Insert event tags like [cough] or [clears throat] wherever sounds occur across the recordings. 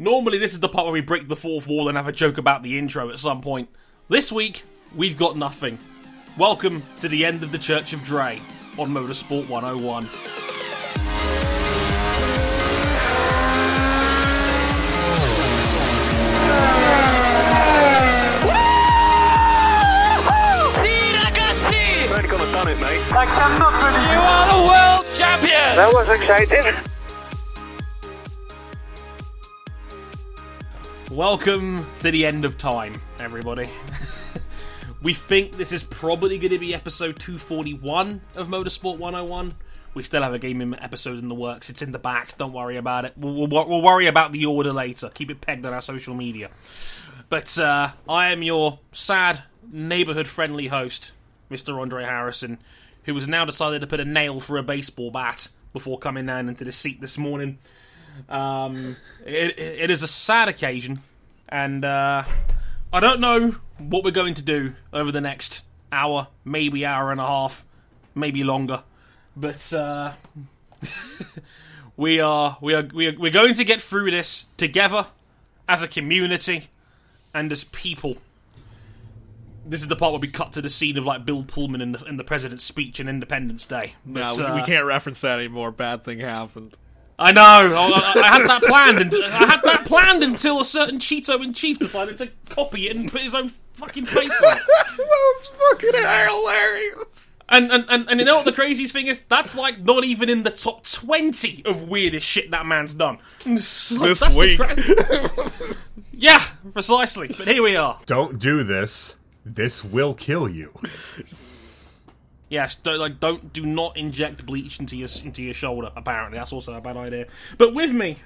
Normally, this is the part where we break the fourth wall and have a joke about the intro at some point. This week, we've got nothing. Welcome to the end of the Church of Dre on Motorsport 101. Sì, ragazzi! Only gonna done it, mate. You are the world champion! That was exciting. Welcome to the end of time, everybody. [laughs] we think this is probably going to be episode 241 of Motorsport 101. We still have a gaming episode in the works. It's in the back. Don't worry about it. We'll, we'll, we'll worry about the order later. Keep it pegged on our social media. But uh, I am your sad, neighborhood friendly host, Mr. Andre Harrison, who has now decided to put a nail for a baseball bat before coming down into the seat this morning. Um, it, it is a sad occasion, and uh, I don't know what we're going to do over the next hour, maybe hour and a half, maybe longer. But uh, [laughs] we are we are we are we're going to get through this together as a community and as people. This is the part where we cut to the scene of like Bill Pullman in the in the president's speech on Independence Day. No, But, we, we uh, can't reference that anymore. Bad thing happened. I know. I, I- had that planned. And I had that planned until a certain Cheeto in chief decided to copy it and put his own fucking face on it. that was fucking hilarious. And, and and and you know what the craziest thing is? That's like not even in the top twenty of weirdest shit that man's done. This week. cra- yeah, precisely. But here we are. Don't do this. This will kill you. Yes, don't, like don't do not inject bleach into your into your shoulder. Apparently, that's also a bad idea. But with me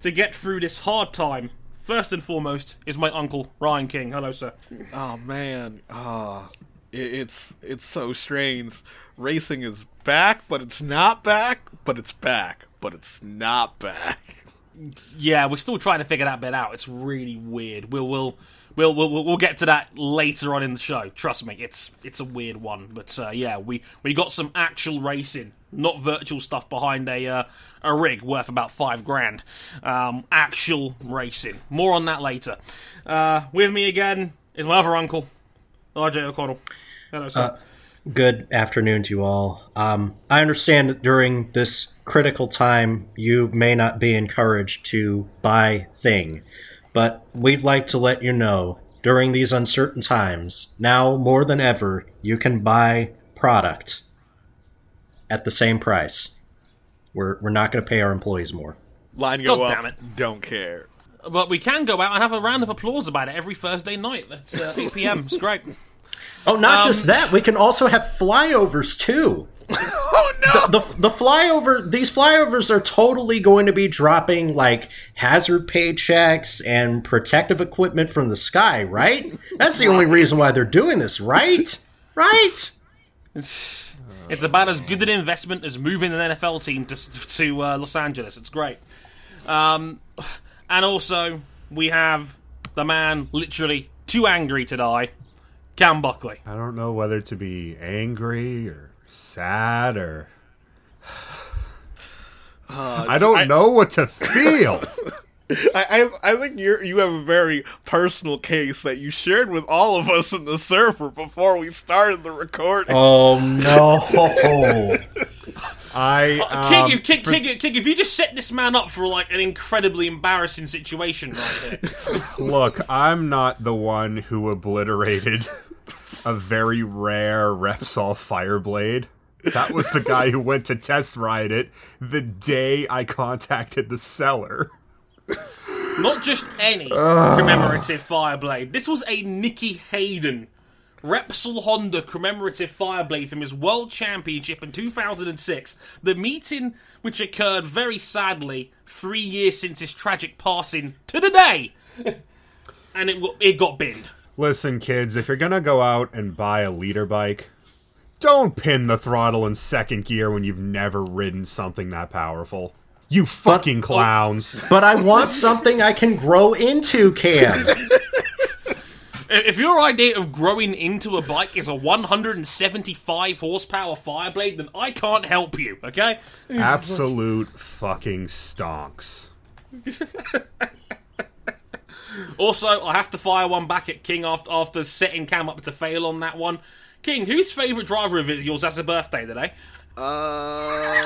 to get through this hard time, first and foremost, is my uncle Ryan King. Hello, sir. Oh man, ah, it, it's it's so strange. Racing is back, but it's not back. But it's back, but it's not back. [laughs] Yeah, we're still trying to figure that bit out. It's really weird. We'll we'll we'll we'll, we'll get to that later on in the show. Trust me, it's it's a weird one. But uh, yeah, we we got some actual racing, not virtual stuff behind a uh, a rig worth about five grand. Um, actual racing. More on that later. Uh, with me again is my other uncle, RJ O'Connell. Hello, sir. Good afternoon to you all. Um, I understand that during this critical time, you may not be encouraged to buy thing, but we'd like to let you know during these uncertain times, now more than ever, you can buy product at the same price. We're, we're not going to pay our employees more. Line go God up. damn it. Don't care. but we can go out and have a round of applause about it every Thursday night. That's uh, 8 p.m. It's great. Oh, not Um, just that, we can also have flyovers too. [laughs] Oh no! the the flyover these flyovers are totally going to be dropping like hazard paychecks and protective equipment from the sky, right? That's the only reason why they're doing this, right? [laughs] Right? [sighs] It's about as good an investment as moving an NFL team to to uh, Los Angeles. It's great. Um, and also we have the man literally too angry to die, Cam Buckley. I don't know whether to be angry or sad or. [sighs] Uh, I don't I- know what to feel. [laughs] I, I I think you you have a very personal case that you shared with all of us in the server before we started the recording. Oh no. [laughs] [laughs] I um, King, if, King, King, King, if you just set this man up for like an incredibly embarrassing situation right here. [laughs] look. I'm not the one who obliterated a very rare Repsol Fireblade. That was the guy who went to test ride it the day I contacted the seller. Not just any commemorative Fireblade. This was a Nicky Hayden Repsol Honda commemorative Fireblade from his World Championship in 2006. The meeting, which occurred very sadly three years since his tragic passing to the day, [laughs] and it it got binned. Listen, kids, if you're gonna go out and buy a leader bike, don't pin the throttle in second gear when you've never ridden something that powerful. You fucking clowns. but I want something I can grow into, Cam. [laughs] If your idea of growing into a bike is a 175 horsepower Fireblade, then I can't help you. Okay. Absolute fucking stonks. Also, I have to fire one back at King after after setting Cam up to fail on that one. King, whose favourite driver of yours has a birthday today? Uh,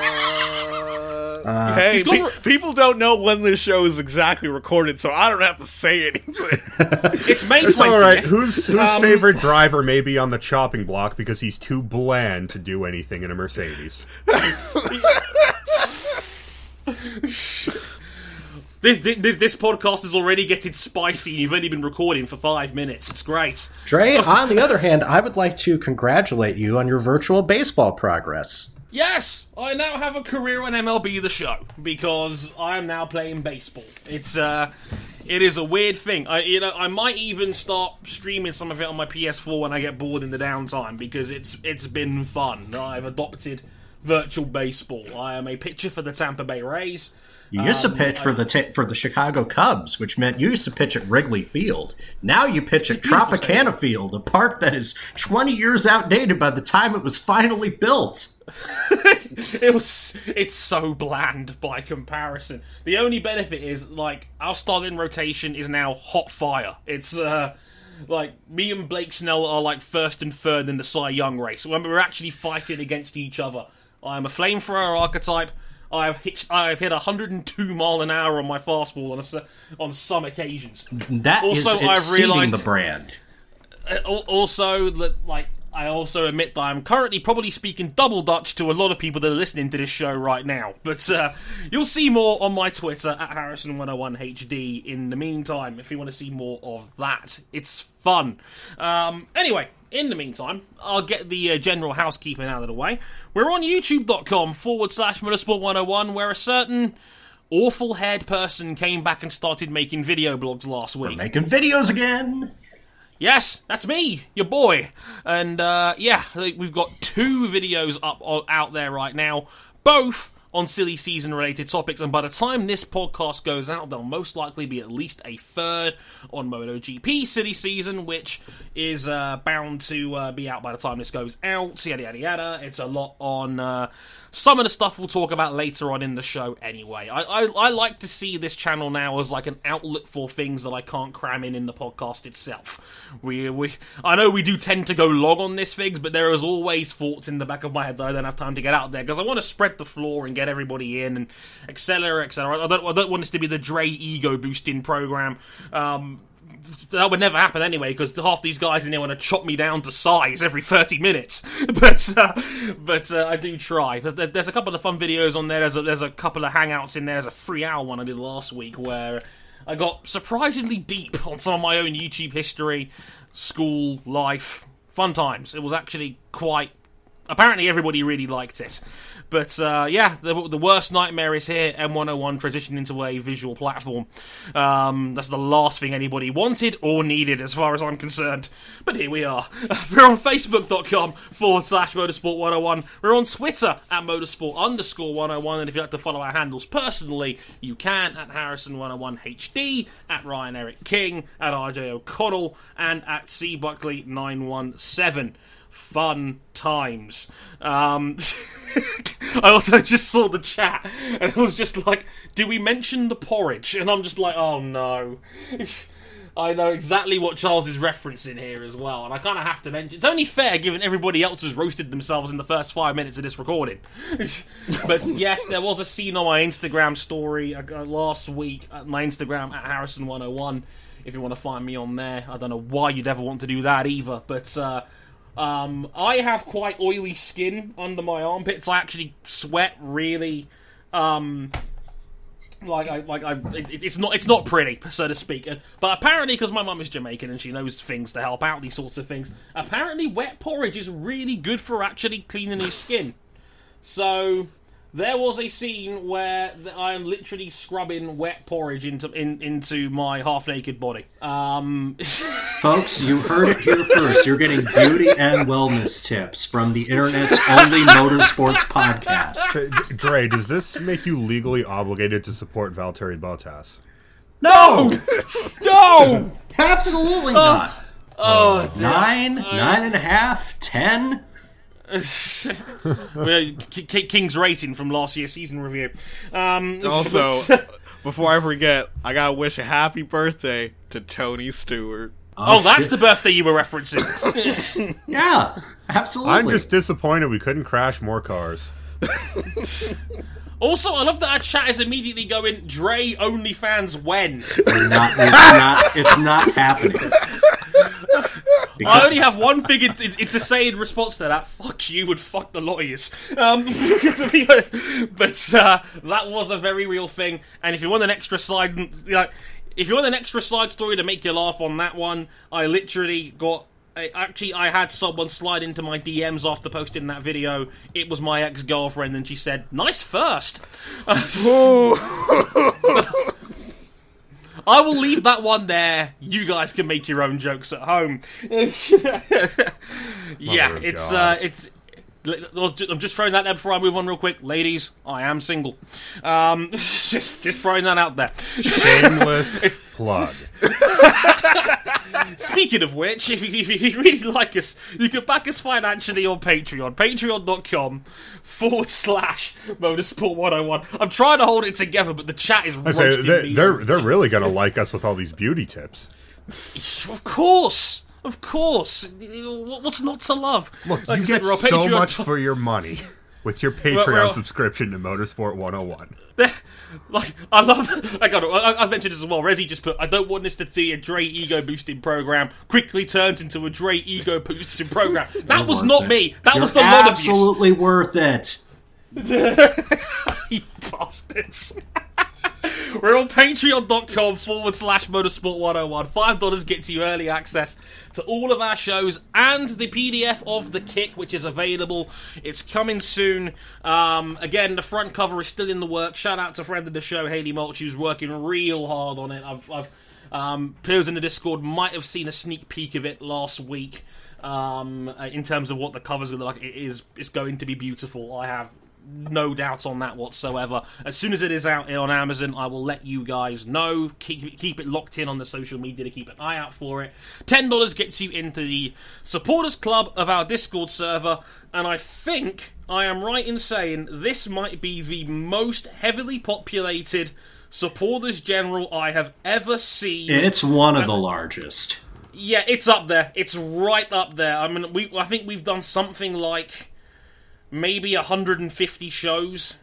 hey, pe- re- people don't know when this show is exactly recorded, so I don't have to say anything. [laughs] It's May It's all right. Whose whose Um, favorite driver may be on the chopping block because he's too bland to do anything in a Mercedes? [laughs] This, this this podcast is already getting spicy. You've only been recording for five minutes. It's great. Dre, [laughs] on the other hand, I would like to congratulate you on your virtual baseball progress. Yes, I now have a career on MLB The Show because I am now playing baseball. It's uh, it is a weird thing. I you know I might even start streaming some of it on my PS4 when I get bored in the downtime because it's it's been fun. I've adopted virtual baseball. I am a pitcher for the Tampa Bay Rays. You used Um, to pitch for the t- for the Chicago Cubs, which meant you used to pitch at Wrigley Field. Now you pitch at Tropicana Field, a park that is 20 years outdated by the time it was finally built. [laughs] it was it's so bland by comparison. The only benefit is like our starting rotation is now hot fire. It's uh like me and Blake Snell are like first and third in the Cy Young race when we're actually fighting against each other. I am a flamethrower archetype. I have hit I have hit 102 mile an hour on my fastball on a, on some occasions. That is Also, I've exceeding realised- the brand. Also li- like I also admit that I'm currently probably speaking double Dutch to a lot of people that are listening to this show right now. But uh, you'll see more on my Twitter at Harrison101HD in the meantime if you want to see more of that. It's fun. Um, anyway, in the meantime, I'll get the uh, general housekeeping out of the way. We're on youtube.com forward slash motorsport101 where a certain awful haired person came back and started making video blogs last week. Making videos again. Yes, that's me, your boy. And uh, yeah, we've got two videos up out there right now, both on silly season related topics. And by the time this podcast goes out, there'll most likely be at least a third on MotoGP silly season, which is uh, bound to uh, be out by the time this goes out. Yada yada yada. It's a lot on. Uh, some of the stuff we'll talk about later on in the show anyway. I, I, I like to see this channel now as like an outlet for things that I can't cram in in the podcast itself. We, we I know we do tend to go long on this things, but there is always thoughts in the back of my head that I don't have time to get out there because I want to spread the floor and get everybody in and etc. etc. I don't, I don't want this to be the Dre ego boosting program. Um, that would never happen anyway because half these guys in here want to chop me down to size every 30 minutes. [laughs] But uh, but uh, I do try. There's- a couple of fun videos on there. There's a, there's a couple of hangouts in there. There's a three hour one I did last week where I got surprisingly deep on some of my own YouTube history school life fun times. It was actually quite apparently everybody really liked it. But uh, yeah, the, the worst nightmare is here. M101 transitioned into a visual platform. Um, that's the last thing anybody wanted or needed, as far as I'm concerned. But here we are. [laughs] We're on Facebook.com forward slash Motorsport 101. We're on Twitter at Motorsport underscore 101. And if you'd like to follow our handles personally, you can at Harrison 101 HD, at Ryan Eric King, at RJ O'Connell, and at C Buckley 917 fun times. Um, [laughs] I also just saw the chat and it was just like, do we mention the porridge? And I'm just like, oh no. [laughs] I know exactly what Charles is referencing here as well, and I kind of have to mention. It's only fair given everybody else has roasted themselves in the first five minutes of this recording. [laughs] but yes, there was a scene on my Instagram story uh, last week at my Instagram at Harrison101. If you want to find me on there, I don't know why you'd ever want to do that either, but uh, um, I have quite oily skin under my armpits. I actually sweat really. Um, like I like I it, it's not it's not pretty so to speak but apparently because my mum is Jamaican and she knows things to help out these sorts of things apparently wet porridge is really good for actually cleaning your skin so there was a scene where I am literally scrubbing wet porridge into in, into my half naked body um [laughs] Folks, you heard it here first. You're getting beauty and wellness tips from the internet's only motorsports podcast. Dre- Dre, does this make you legally obligated to support Valtteri Bottas? no no Absolutely not. oh dear. Nine, nine and a half, ten. [laughs] Well, K- K- King's rating from last year's season review. Um, Also, but- [laughs] before I forget, I gotta wish a happy birthday to Tony Stewart. oh, that's the birthday you were referencing. [laughs] Yeah, absolutely. I'm just disappointed we couldn't crash more cars. also, I love that our chat is immediately going, Dre OnlyFans when? not, it's not. It's not happening. I only have one thing to, to say in response to that. Fuck you and fuck the lawyers. Um, to be honest. but uh, that was a very real thing. And if you want an extra side, like, if you want an extra side story to make you laugh on that one, I literally got. I, actually, I had someone slide into my DMs after posting that video. It was my ex girlfriend, and she said, "Nice first. [laughs] [laughs] [laughs] I will leave that one there. You guys can make your own jokes at home. [laughs] [laughs] yeah, of it's uh, it's. I'm just throwing that out there before I move on real quick, ladies. I am single. Um, [laughs] just just throwing that out there. Shameless [laughs] plug. Speaking of which, if you, if you really like us, you can back us financially on Patreon. Patreon.com forward slash Motorsport 101. I'm trying to hold it together, but the chat is I say, they, me. they're they're really gonna like us with all these beauty tips. Of course. Of course. What's not to love? Look, Like you I said, get we're so Patreon. much for your money with your [laughs] Patreon well- subscription to Motorsport 101. like I love. [laughs] I got. I, I've mentioned this as well. Resi just put. I don't want this to be a Dre ego boosting program. Quickly turns into a Dre ego [laughs] boosting program. That was not it. me. That You're was the lot of you. absolutely worth it. You bastards. [laughs] We're on patreon.com forward slash motorsport 101. $5 gets you early access to all of our shows and the PDF of The Kick, which is available. It's coming soon. Um, again, the front cover is still in the work. Shout out to friend of the show, Haley Mulch, who's working real hard on it. I've, I've um, players in the Discord might have seen a sneak peek of it last week. Um, uh, in terms of what the cover's going to look like, it is it's going to be beautiful. I have no doubt on that whatsoever. As soon as it is out on Amazon, I will let you guys know. Keep keep it locked in on the social media to keep an eye out for it. Ten dollars gets you into the supporters club of our Discord server, and I think I am right in saying this might be the most heavily populated supporters general I have ever seen. It's one of the largest. Yeah, it's up there. It's right up there. I mean, we I think we've done something like maybe 150 shows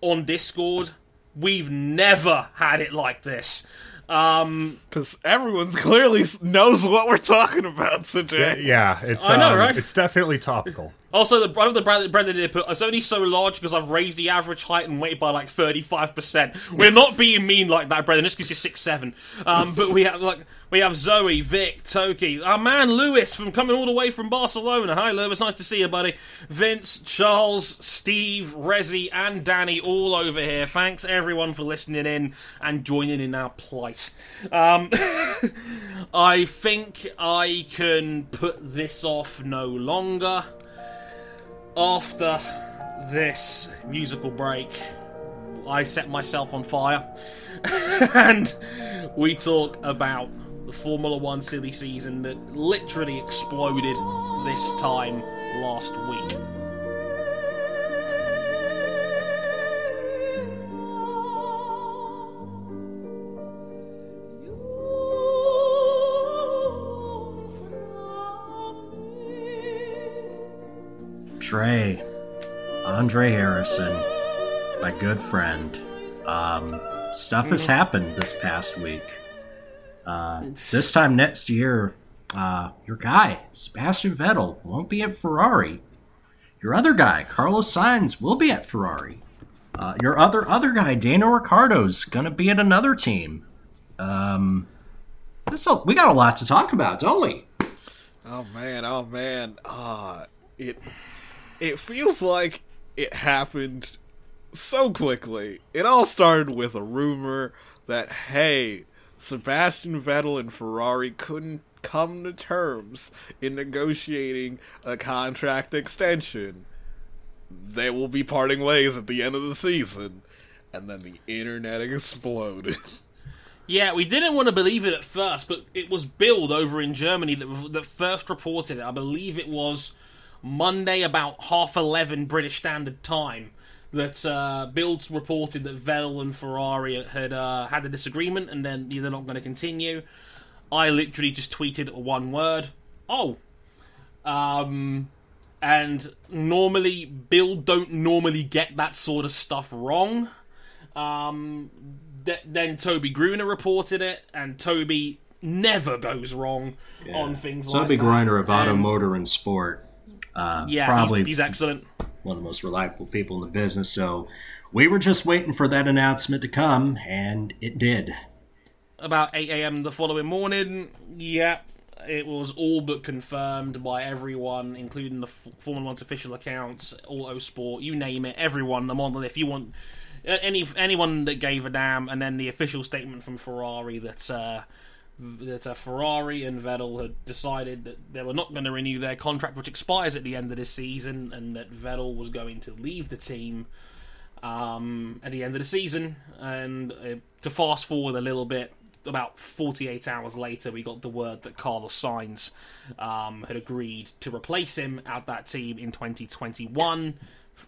on Discord. We've never had it like this. Um, Because everyone's [laughs] clearly knows what we're talking about today. Yeah, it's I know, um, right? it's definitely topical. Also, the brother the Brendan, Brendan did put, it's only so large because I've raised the average height and weight by like 35%. We're not [laughs] being mean like that, Brendan, just because you're six seven. Um, but we have like we have Zoe, Vic, Toki, our man Lewis from coming all the way from Barcelona. Hi, Lewis, nice to see you, buddy. Vince, Charles, Steve, Rezi, and Danny all over here. Thanks everyone for listening in and joining in our plight. Um, [laughs] I think I can put this off no longer. After this musical break, I set myself on fire [laughs] and we talk about the Formula One silly season that literally exploded this time last week. Dre, Andre Harrison, my good friend. Um, stuff has happened this past week. Uh, this time next year, uh, your guy, Sebastian Vettel, won't be at Ferrari. Your other guy, Carlos Sainz, will be at Ferrari. Uh, your other other guy, Daniel Ricciardo's gonna be at another team. Um, this a, we got a lot to talk about, don't we? Oh man, oh man. Ah, it it feels like it happened so quickly. It all started with a rumor that hey, Sebastian Vettel and Ferrari couldn't come to terms in negotiating a contract extension. They will be parting ways at the end of the season. And then the internet exploded. [laughs] Yeah, we didn't want to believe it at first, but it was Bild over in Germany that, that first reported it. I believe it was Monday about half eleven British Standard Time that uh, Bilds reported that Vettel and Ferrari had uh, had a disagreement and then they're not going to continue. I literally just tweeted one word. Oh. Um, and normally, Bild don't normally get that sort of stuff wrong. Um, th- then Tobi Grüner reported it, and Toby never goes wrong on things like Toby that. Grüner of Auto Motor and Sport. Uh, Yeah, probably he's, he's excellent. one of the most reliable people in the business. So we were just waiting for that announcement to come, and it did. about 8 a.m. the following morning. Yeah, it was all but confirmed by everyone, including the F- Formula One's official accounts, Autosport, you name it. Everyone, I'm on the if you want any anyone that gave a damn, and then the official statement from Ferrari that. Uh, that uh, Ferrari and Vettel had decided that they were not going to renew their contract, which expires at the end of this season, and that Vettel was going to leave the team um, at the end of the season. And uh, to fast forward a little bit, about 48 hours later, we got the word that Carlos Sainz um, had agreed to replace him at that team in 2021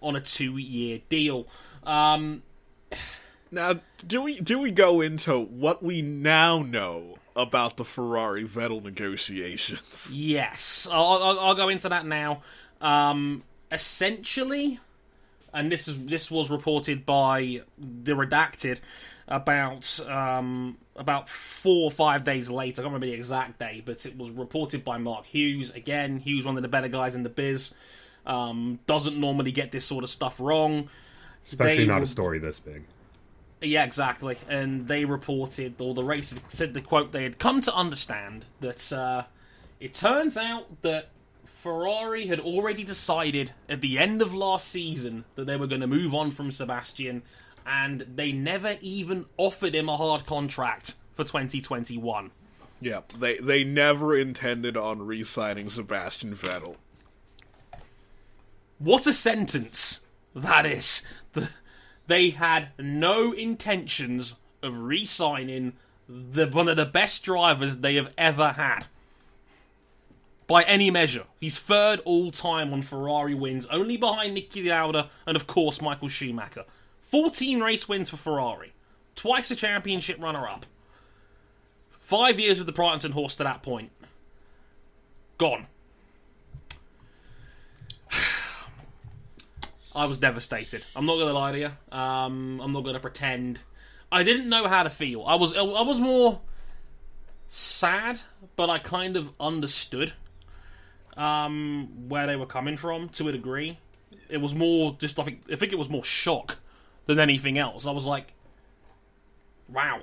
on a two-year deal. Um, Now, do we do we go into what we now know about the Ferrari Vettel negotiations? [laughs] Yes, I'll, I'll, I'll go into that now. Um, essentially, and this is this was reported by the redacted about um, about four or five days later. I can't remember the exact day, but it was reported by Mark Hughes. Again, Hughes, one of the better guys in the biz, um, doesn't normally get this sort of stuff wrong. Especially They not were- a story this big. Yeah, exactly. And they reported, or the race said the quote they had come to understand that uh, it turns out that Ferrari had already decided at the end of last season that they were going to move on from Sebastian, and they never even offered him a hard contract for 2021. Yeah, they they never intended on re-signing Sebastian Vettel. What a sentence that is. The, they had no intentions of re signing the, one of the best drivers they have ever had. By any measure. He's third all time on Ferrari wins, only behind Niki Lauda and, of course, Michael Schumacher. 14 race wins for Ferrari, twice a championship runner up. Five years with the Brighton horse to that point. Gone. I was devastated. I'm not gonna lie to you. Um, I'm not gonna pretend. I didn't know how to feel. I was I was more sad, but I kind of understood um, where they were coming from to a degree. It was more just I think I think it was more shock than anything else. I was like, wow,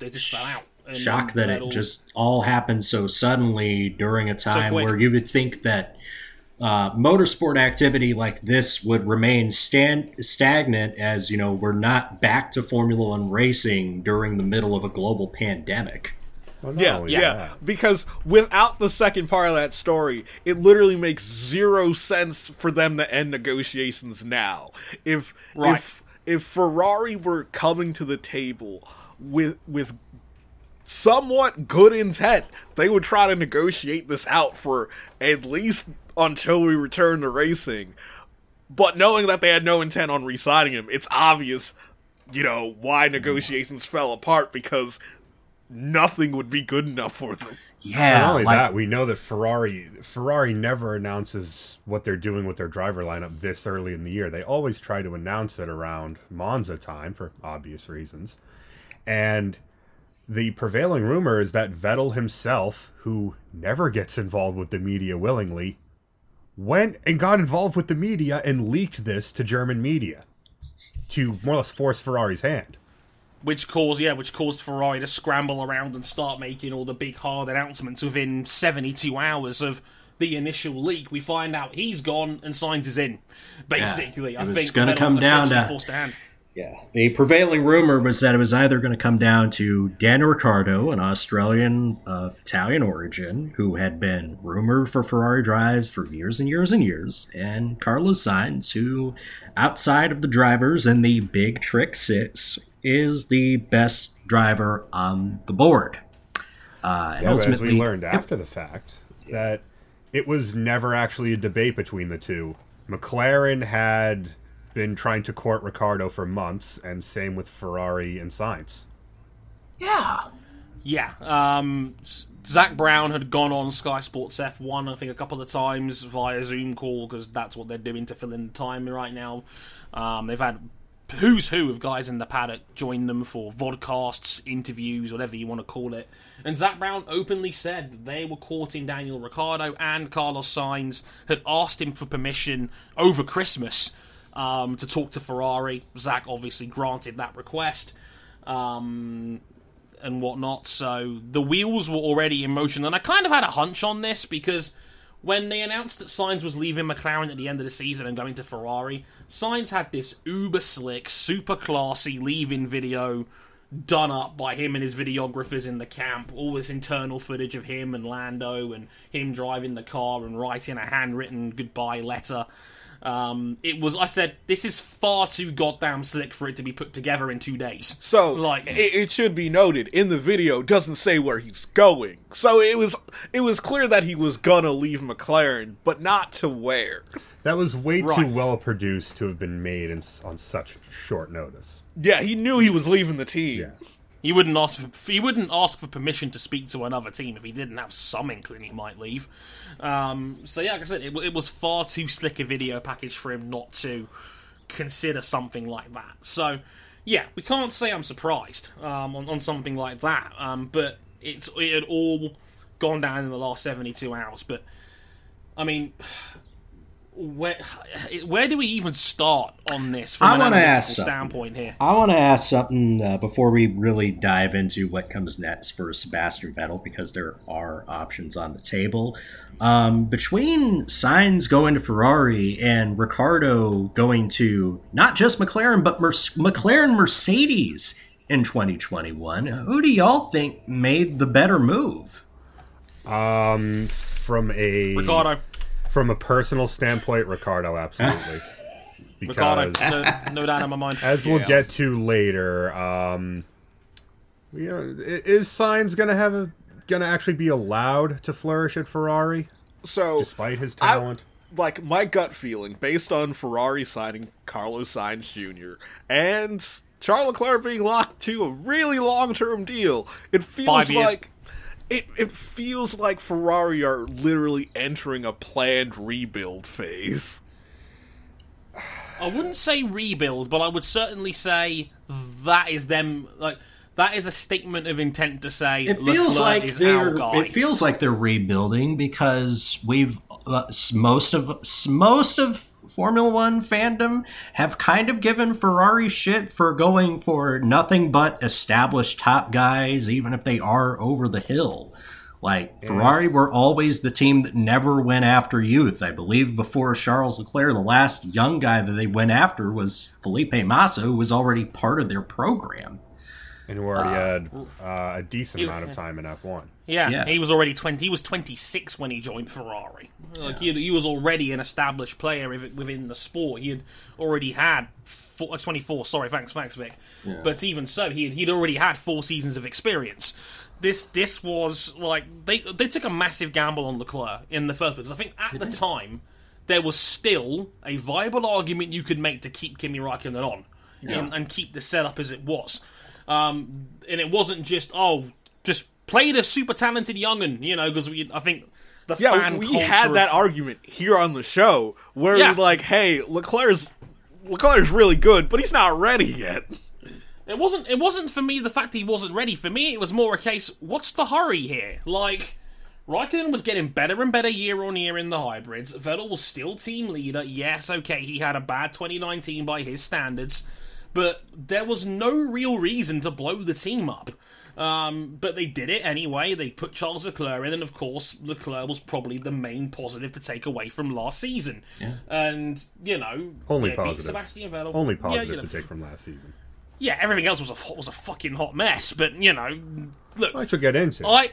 they just fell out. And Shock that it Vettel- just all happened so suddenly during a time quick. where you would think that uh, motorsport activity like this would remain stand, stagnant as you know we're not back to Formula One racing during the middle of a global pandemic. Well, Yeah, no, yeah, Because without the second part of that story, it literally makes zero sense for them to end negotiations now. If Right. if if Ferrari were coming to the table with with somewhat good intent, they would try to negotiate this out for at least until we return to racing. But knowing that they had no intent on re-signing him, it's obvious, you know, why negotiations fell apart because nothing would be good enough for them. Yeah, Not only like- that, we know that Ferrari Ferrari never announces what they're doing with their driver lineup this early in the year. They always try to announce it around Monza time for obvious reasons. And the prevailing rumor is that Vettel himself, who never gets involved with the media willingly, went and got involved with the media and leaked this to German media to more or less force Ferrari's hand. which caused yeah, which caused Ferrari to scramble around and start making all the big hard announcements within 72 hours of the initial leak. We find out he's gone and Sainz is in. Basically, it I think think gonna come down to- forced a hand. Yeah. The prevailing rumor was that it was either going to come down to Daniel Ricciardo, an Australian of Italian origin, who had been rumored for Ferrari drives for years and years and years, and Carlos Sainz, who, outside of the drivers in the Big Trick Six, is the best driver on the board. Uh, and Yeah, as we learned after the fact, that it was never actually a debate between the two. McLaren had been trying to court Ricciardo for months, and same with Ferrari and Sainz. Yeah. Yeah, um, Zak Brown had gone on Sky Sports F1, I think, a couple of times via Zoom call because that's what they're doing to fill in the time right now. Um, they've had who's who of guys in the paddock join them for vodcasts, interviews, whatever you want to call it. And Zak Brown openly said they were courting Daniel Ricciardo and Carlos Sainz, had asked him for permission over Christmas um, to talk to Ferrari. Zak obviously granted that request. Um, and whatnot. So the wheels were already in motion, and I kind of had a hunch on this because when they announced that Sainz was leaving McLaren at the end of the season and going to Ferrari, Sainz had this uber slick, super classy leaving video done up by him and his videographers in the camp. All this internal footage of him and Lando and him driving the car and writing a handwritten goodbye letter. Um, it was. I said this is far too goddamn slick for it to be put together in two days. So like, it, it should be noted in the video doesn't say where he's going. So it was it was clear that he was gonna leave McLaren, but not to where. That was way too well produced to have been made in, on such short notice. Yeah, he knew he was leaving the team. Yeah. He wouldn't ask for he wouldn't ask for permission to speak to another team if he didn't have some inkling he might leave. Um, so yeah, like I said, it, it was far too slick a video package for him not to consider something like that. So yeah, we can't say I'm surprised um, on, on something like that. Um, but it's it had all gone down in the last 72 hours. But I mean. Where where do we even start on this from I an analytical ask standpoint here? I want to ask something uh, before we really dive into what comes next for Sebastian Vettel because there are options on the table. Um, between Sainz going to Ferrari and Ricciardo going to not just McLaren but Mer- McLaren Mercedes in 2021, who do y'all think made the better move? Um, from a Ricciardo. From a personal standpoint, Ricciardo absolutely. [laughs] Ricciardo, Because no, no doubt in my mind. as we'll Yeah. get to later, um, you know, is Sainz gonna have a gonna actually be allowed to flourish at Ferrari So despite his I- talent? like my gut feeling, based on Ferrari signing Carlos Sainz Jr. and Charles Leclerc being locked to a really long-term deal, it feels like it. It feels like Ferrari are literally entering a planned rebuild phase. I wouldn't say rebuild, but I would certainly say that is them. Like that is a statement of intent to say It feels Leclerc like is they're. our guy. It feels like they're rebuilding because we've uh, most of most of Formula One fandom have kind of given Ferrari shit for going for nothing but established top guys, even if they are over the hill. Like Ferrari were always the team that never went after youth. I believe before Charles Leclerc, the last young guy that they went after was Felipe Massa, who was already part of their program. And who already had uh, a decent you- amount of time in F one. yeah, Yeah. he was already twenty. He was twenty six when he joined Ferrari. Like he, he was already an established player within the sport. He had already had four, twenty four. Sorry, thanks, thanks, Vic. But even so, he he'd already had four seasons of experience. This this was like they they took a massive gamble on Leclerc in the first place. I think at the time there was still a viable argument you could make to keep Kimi Raikkonen on and, and keep the setup as it was. Um, and it wasn't just oh, just play the super talented young'un, you know, because I think the Yeah, we had that of- argument here on the show where Yeah. we're like, "Hey, Leclerc's Leclerc's really good, but he's not ready yet." It wasn't. It wasn't for me the fact he wasn't ready. For me, it was more a case. What's the hurry here? Like, Raikkonen was getting better and better year on year in the hybrids. Vettel was still team leader. Yes, okay, he had a bad 2019 by his standards, but there was no real reason to blow the team up. Um, but they did it anyway. They put Charles Leclerc in, and of course, Leclerc was probably the main positive to take away from last season. And you know, Only yeah, positive. Sebastian Vettel. Only Yeah, positive you know, to take from last season. yeah, everything else was a was a fucking hot mess. But you know, look, Which we'll get into. I,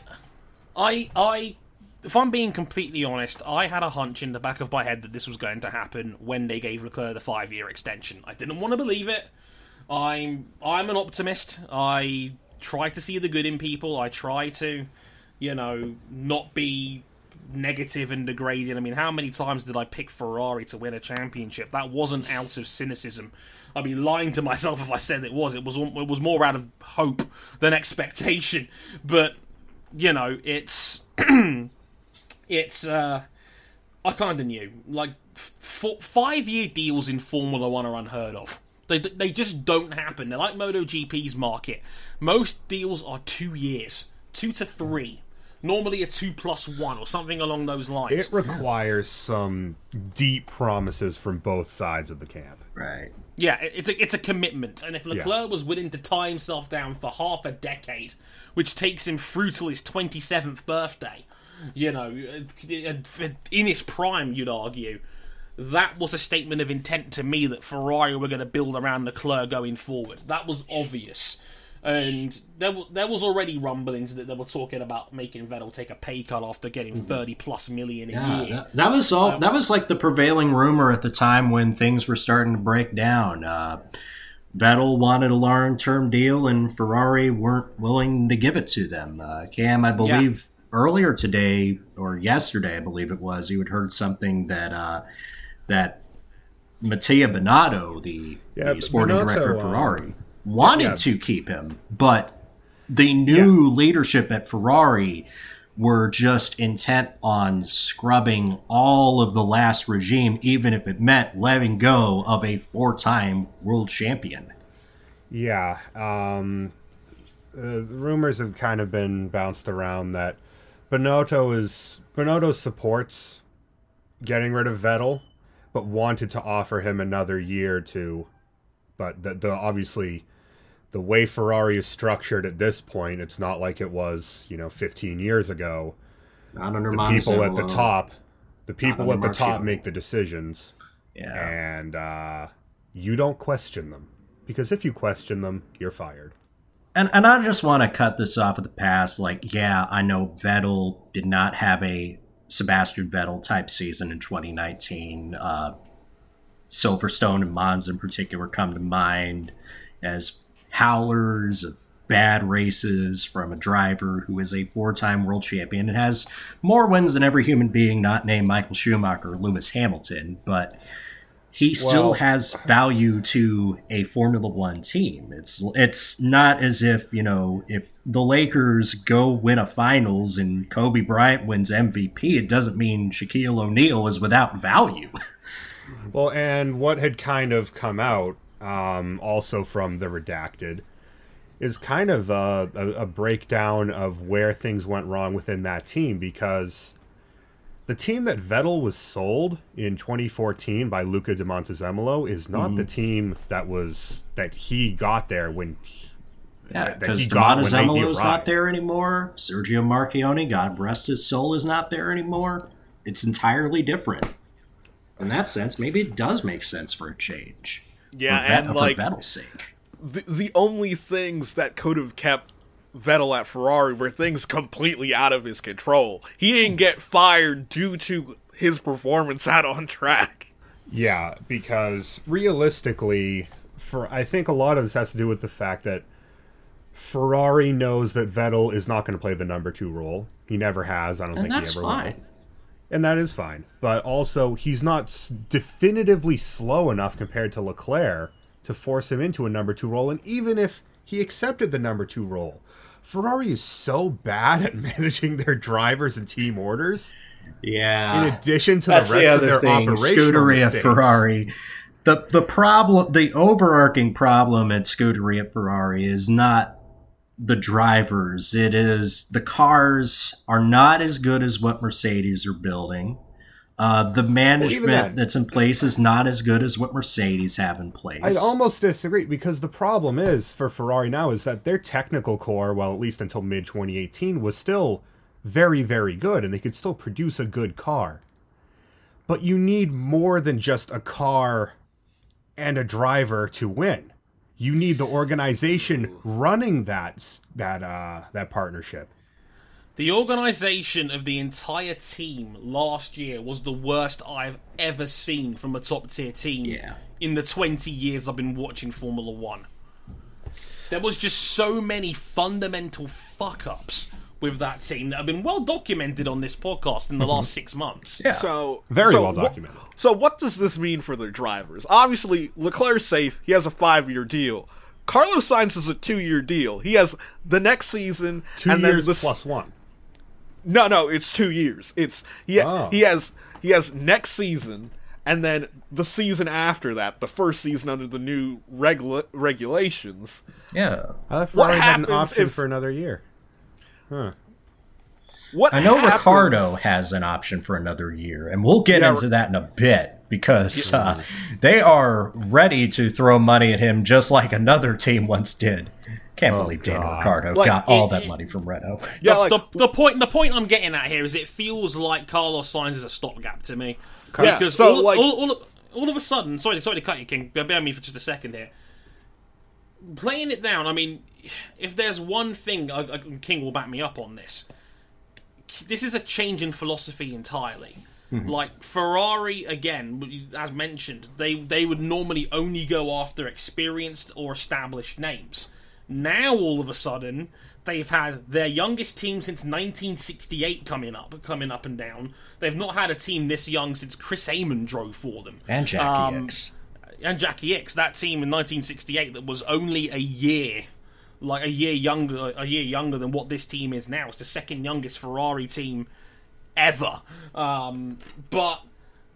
I, I, if I'm being completely honest, I had a hunch in the back of my head that this was going to happen when they gave Leclerc the five year extension. I didn't want to believe it. I'm I'm an optimist. I try to see the good in people. I try to, you know, not be negative and degrading. I mean, how many times did I pick Ferrari to win a championship? That wasn't out of cynicism. I'd be lying to myself if I said it was. It was it was more out of hope than expectation. But you know, it's [clears throat] it's uh, I kind of knew like f- five year deals in Formula One are unheard of. They they just don't happen. They're like MotoGP's market. Most deals are two years, two to three. Normally a two plus one or something along those lines. It requires some deep promises from both sides of the camp. Right. Yeah, it's a it's a commitment, and if Leclerc was willing to tie himself down for half a decade, which takes him through till his twenty seventh birthday, you know, uh, in his prime, you'd argue, that was a statement of intent to me that Ferrari were going to build around Leclerc going forward. That was obvious. And there, there was already rumblings that they were talking about making Vettel take a pay cut after getting thirty plus million a Yeah, year. that, that was all. That was like the prevailing rumor at the time when things were starting to break down. Uh, Vettel wanted a long-term deal, and Ferrari weren't willing to give it to them. Uh, Cam, I believe earlier today or yesterday, I believe it was, you had heard something that uh, that Mattia Binotto, the, Yeah, the sporting director of uh, Ferrari, wanted yeah. to keep him, but the new leadership at Ferrari were just intent on scrubbing all of the last regime, even if it meant letting go of a four time world champion. Yeah, um, uh, the rumors have kind of been bounced around that Binotto is Binotto supports getting rid of Vettel, but wanted to offer him another year two. But the, the obviously the way Ferrari is structured at this point, it's not like it was you know 15 years ago. Not under The Monticello. people at the top, the people at the top make the decisions, Yeah. and uh, you don't question them because if you question them, you're fired. And and I just want to cut this off at the past. Like, yeah, I know Vettel did not have a Sebastian Vettel type season in 2019. Uh, Silverstone and Monza in particular come to mind as howlers of bad races from a driver who is a four-time world champion and has more wins than every human being not named Michael Schumacher or Lewis Hamilton, but he still has value to a Formula One team. It's it's not as if you know if the Lakers go win a finals and Kobe Bryant wins MVP, it doesn't mean Shaquille O'Neal is without value. [laughs] Well, and what had kind of come out, um, also from the redacted, is kind of a, a, a breakdown of where things went wrong within that team because the team that Vettel was sold in 2014 by Luca di Montezemolo is not the mm-hmm. team that was that he got there when Yeah, because he got when they not there anymore. Sergio Marchionne, God rest his soul, is not there anymore. It's entirely different. In that sense, maybe it does make sense for a change. Yeah, for, Vet- and like for Vettel's sake. the the only things that could have kept Vettel at Ferrari were things completely out of his control. He didn't get fired due to his performance out on track. Yeah, because realistically, for I think a lot of this has to do with the fact that Ferrari knows that Vettel is not going to play the number two role. He never has. I don't And think that's he ever fine. will. And that is fine. But also, he's not s- definitively slow enough compared to Leclerc to force him into a number two role. And even if he accepted the number two role, Ferrari is so bad at [laughs] managing their drivers and team orders. Yeah. In addition to the rest the of their thing. operational Scuderia mistakes. Ferrari. The the problem, the overarching problem at Scuderia Ferrari is not the drivers. It is the cars are not as good as what Mercedes are building. Uh, the management that- that's in place is not as good as what Mercedes have in place. I'd almost disagree because the problem is for Ferrari now is that their technical core, well, at least until mid 2018, was still very, very good and they could still produce a good car. But you need more than just a car and a driver to win. You need the organization running that that uh, that partnership. The organisation of the entire team last year was the worst I've ever seen from a top tier team Yeah. in the 20 years I've been watching Formula One. There was just so many fundamental fuck ups with that team that have been well documented on this podcast in the mm-hmm. last six months. Yeah. So Very so well wha- documented. so what does this mean for their drivers? Obviously, Leclerc's safe. He has a five-year deal. Carlos Sainz is a two-year deal. He has the next season Two and years then the, plus one. No, no, it's two years. It's he Oh. he has he has next season and then the season after that, the first season under the new regula- regulations. Yeah. I thought What I had an option if- for another year. Huh. What I know happens- Ricciardo has an option for another year, and we'll get Yeah, into that in a bit because uh, they are ready to throw money at him just like another team once did. Can't oh, believe Daniel God. Ricciardo Like, got all that it- money from Renault. [laughs] Yeah, the, like the, the point the point I'm getting at here is it feels like Carlos Sainz is a stopgap to me Yeah, because so, all, like- all, all, of- all of a sudden, sorry, sorry to cut you, King. Bear bear me for just a second here. Playing it down, I mean, if there's one thing, I, I, King will back me up on this. This is a change in philosophy entirely. Mm-hmm. Like Ferrari, again, as mentioned, they they would normally only go after experienced or established names. Now, all of a sudden, they've had their youngest team since 1968 coming up, coming up and down. They've not had a team this young since Chris Amon drove for them And Jacky Um, Ickx. and Jacky Ickx, that team in 1968 that was only a year, like a year younger, a year younger than what this team is now. It's the second youngest Ferrari team ever. Um, but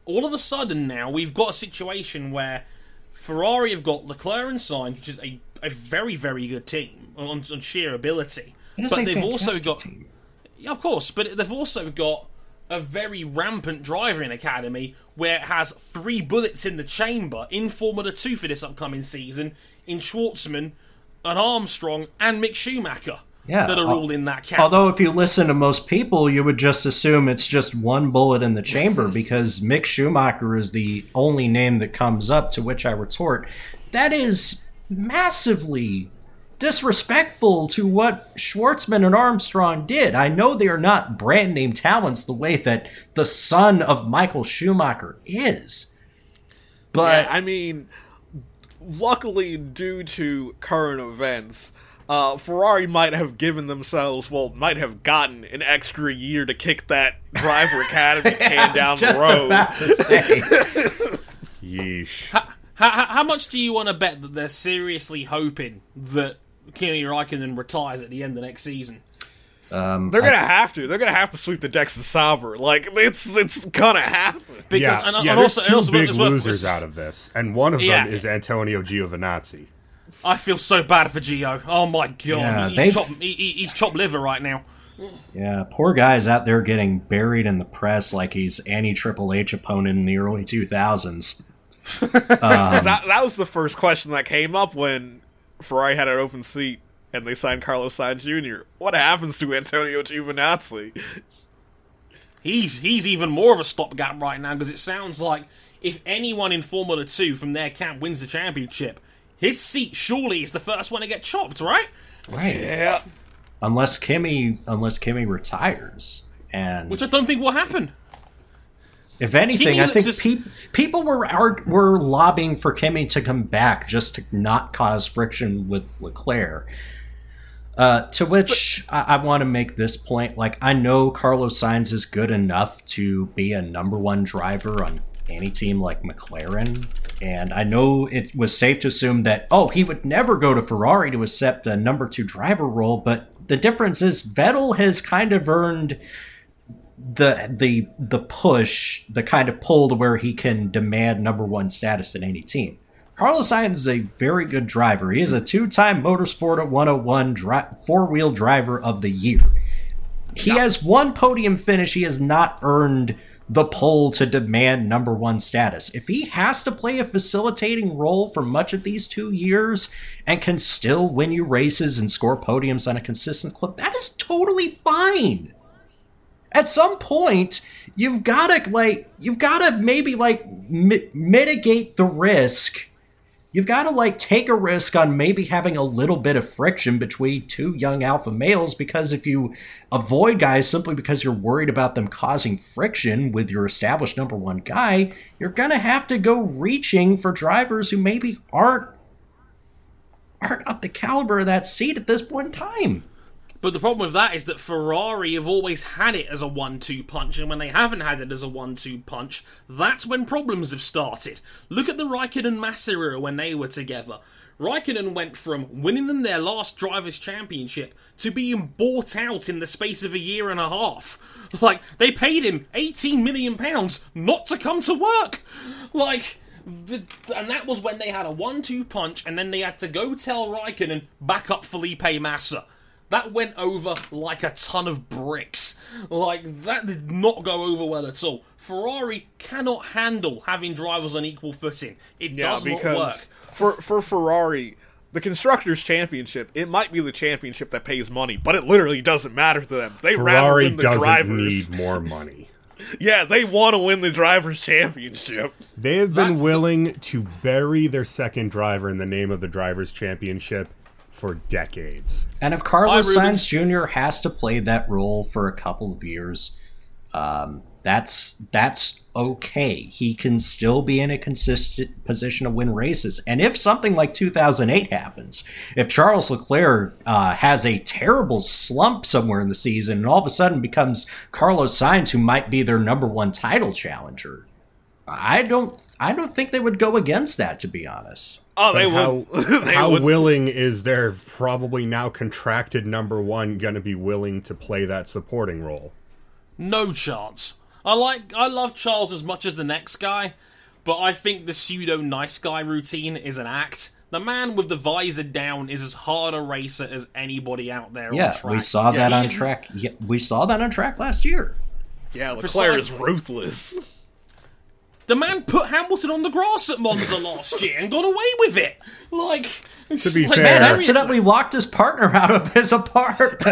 all of a sudden now we've got a situation where Ferrari have got Leclerc and Sainz, which is a, a very very good team on, on sheer ability. But they've also got team. yeah, of course, but they've also got a very rampant driving academy where it has three bullets in the chamber in Formula 2 for this upcoming season in Shwartzman, an Armstrong, and Mick Schumacher Yeah, that are uh, all in that camp. Although, if you listen to most people, you would just assume it's just one bullet in the chamber [laughs] because Mick Schumacher is the only name that comes up. To which I retort, that is massively disrespectful to what Shwartzman and Armstrong did. I know they are not brand name talents the way that the son of Michael Schumacher is. But Yeah, I mean, luckily, due to current events, uh, Ferrari might have given themselves, well, might have gotten an extra year to kick that driver [laughs] academy can down the road. about to say. [laughs] Yeesh. How, how, how much do you want to bet that they're seriously hoping that Kimi Raikkonen retires at the end of next season? Um, They're gonna have to. They're gonna have to sweep the decks in Sauber. Like it's it's gonna happen. Because, yeah, and, yeah. and there's also, two also big it's losers out of this, and one of Yeah. them is Antonio Giovinazzi. I feel so bad for Gio. Oh my god, Yeah, he's, they've- chopped, he, he- he's chopped liver right now. Yeah, poor guy's out there getting buried in the press like he's any Triple H opponent in the early 2000s. 'Cause that, that was the first question that came up when Ferrari had an open seat and they signed Carlos Sainz Jr. What happens to Antonio Giovinazzi? He's he's even more of a stopgap right now because it sounds like if anyone in Formula Two from their camp wins the championship, his seat surely is the first one to get chopped, right? Right. Yeah. Unless Kimi unless Kimi retires. And Which I don't think will happen. If anything, Kimi I think as- peop people were are, were lobbying for Kimi to come back just to not cause friction with Leclerc. Uh, to which I, I want to make this point. Like, I know Carlos Sainz is good enough to be a number one driver on any team like McLaren. And I know it was safe to assume that, oh, he would never go to Ferrari to accept a number two driver role. But the difference is Vettel has kind of earned the the the push, the kind of pull to where he can demand number one status in any team. Carlos Sainz is a very good driver. He is a two-time Motorsport at 101 dri- four-wheel driver of the year. He has one podium finish. He has not earned the pull to demand number one status. If he has to play a facilitating role for much of these two years and can still win you races and score podiums on a consistent clip, that is totally fine at some point you've got to like you've got to maybe like mi- mitigate the risk. You've got to like take a risk on maybe having a little bit of friction between two young alpha males because if you avoid guys simply because you're worried about them causing friction with your established number one guy you're gonna have to go reaching for drivers who maybe aren't aren't up the caliber of that seat at this point in time But the problem with that is that Ferrari have always had it as a one-two punch, and when they haven't had it as a one-two punch, that's when problems have started. Look at the Raikkonen Massa era when they were together. Raikkonen went from winning them their last drivers' championship to being bought out in the space of a year and a half. [laughs] Like they paid him eighteen million pounds not to come to work. Like. And that was when they had a one-two punch, and then they had to go tell Raikkonen back up Felipe Massa. That went over like a ton of bricks. Like that did not go over well at all. Ferrari cannot handle having drivers on equal footing. It Yeah, does not because work. for for Ferrari, the constructors' championship, it might be the championship that pays money, but it literally doesn't matter to them. They Ferrari the doesn't drivers. need more money. [laughs] Yeah, they want to win the drivers' championship. They have been That's the- willing to bury their second driver in the name of the Drivers' Championship for decades. And if Carlos Hi, Sainz Jr. has to play that role for a couple of years, um, that's that's okay. He can still be in a consistent position to win races. And if something like 2008 happens, if Charles Leclerc uh, has a terrible slump somewhere in the season and all of a sudden becomes Carlos Sainz, who might be their number one title challenger, I don't I don't think they would go against that. To be honest. Oh, they how will. [laughs] they how would. willing is their probably now contracted number one going to be willing to play that supporting role? No chance. I like I love Charles as much as the next guy, but I think the pseudo nice guy routine is an act. The man with the visor down is as hard a racer as anybody out there on Yeah, track. we saw that on is- track. Yeah, we saw that on track last year. yeah, Leclerc is ruthless. [laughs] The man put Hamilton on the grass at Monza last [laughs] year and got away with it. Like, To be like, fair- Man, seriously. accidentally locked his partner out of his apartment. [laughs]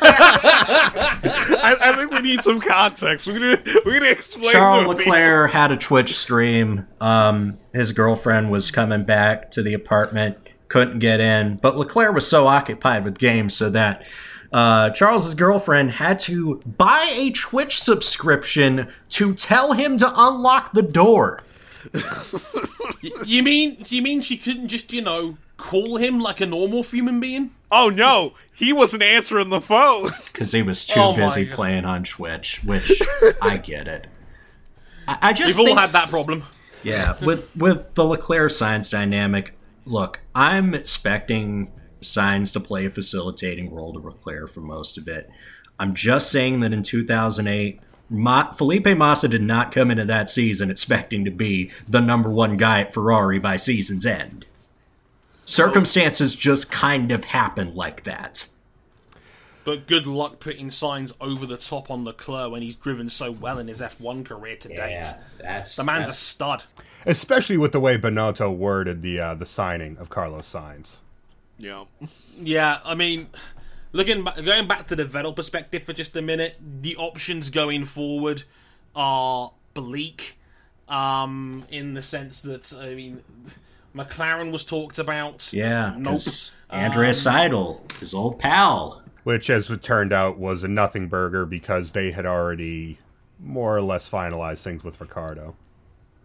I, I think we need some context. We're gonna we're gonna explain. Charles to people. Leclerc had a Twitch stream. Um, his girlfriend was coming back to the apartment, couldn't get in, but Leclerc was so occupied with games so that uh, Charles's girlfriend had to buy a Twitch subscription to tell him to unlock the door. You mean you mean she couldn't just, you know, call him like a normal human being? Oh no, he wasn't answering the phone. [laughs] because he was too Oh busy God. playing on Twitch, which I get it. I, I just We've think, all had that problem. yeah, with with the Leclerc Sainz dynamic. Look, I'm expecting Sainz to play a facilitating role to Leclerc for most of it. I'm just saying that in 2008. Ma- Felipe Massa did not come into that season expecting to be the number one guy at Ferrari by season's end. Circumstances just kind of happen like that. But good luck putting Sainz over the top on Leclerc when he's driven so well in his F1 career to date. that's The man's a stud. Especially with the way Binotto worded the uh, the signing of Carlos Sainz. Yeah, Yeah, I mean, looking back, going back to the Vettel perspective for just a minute, the options going forward are bleak. Um, in the sense that I mean, McLaren was talked about. Yeah, Nope. 'cause Andreas Seidl, his old pal. Which, as it turned out, was a nothing burger because they had already more or less finalized things with Ricciardo.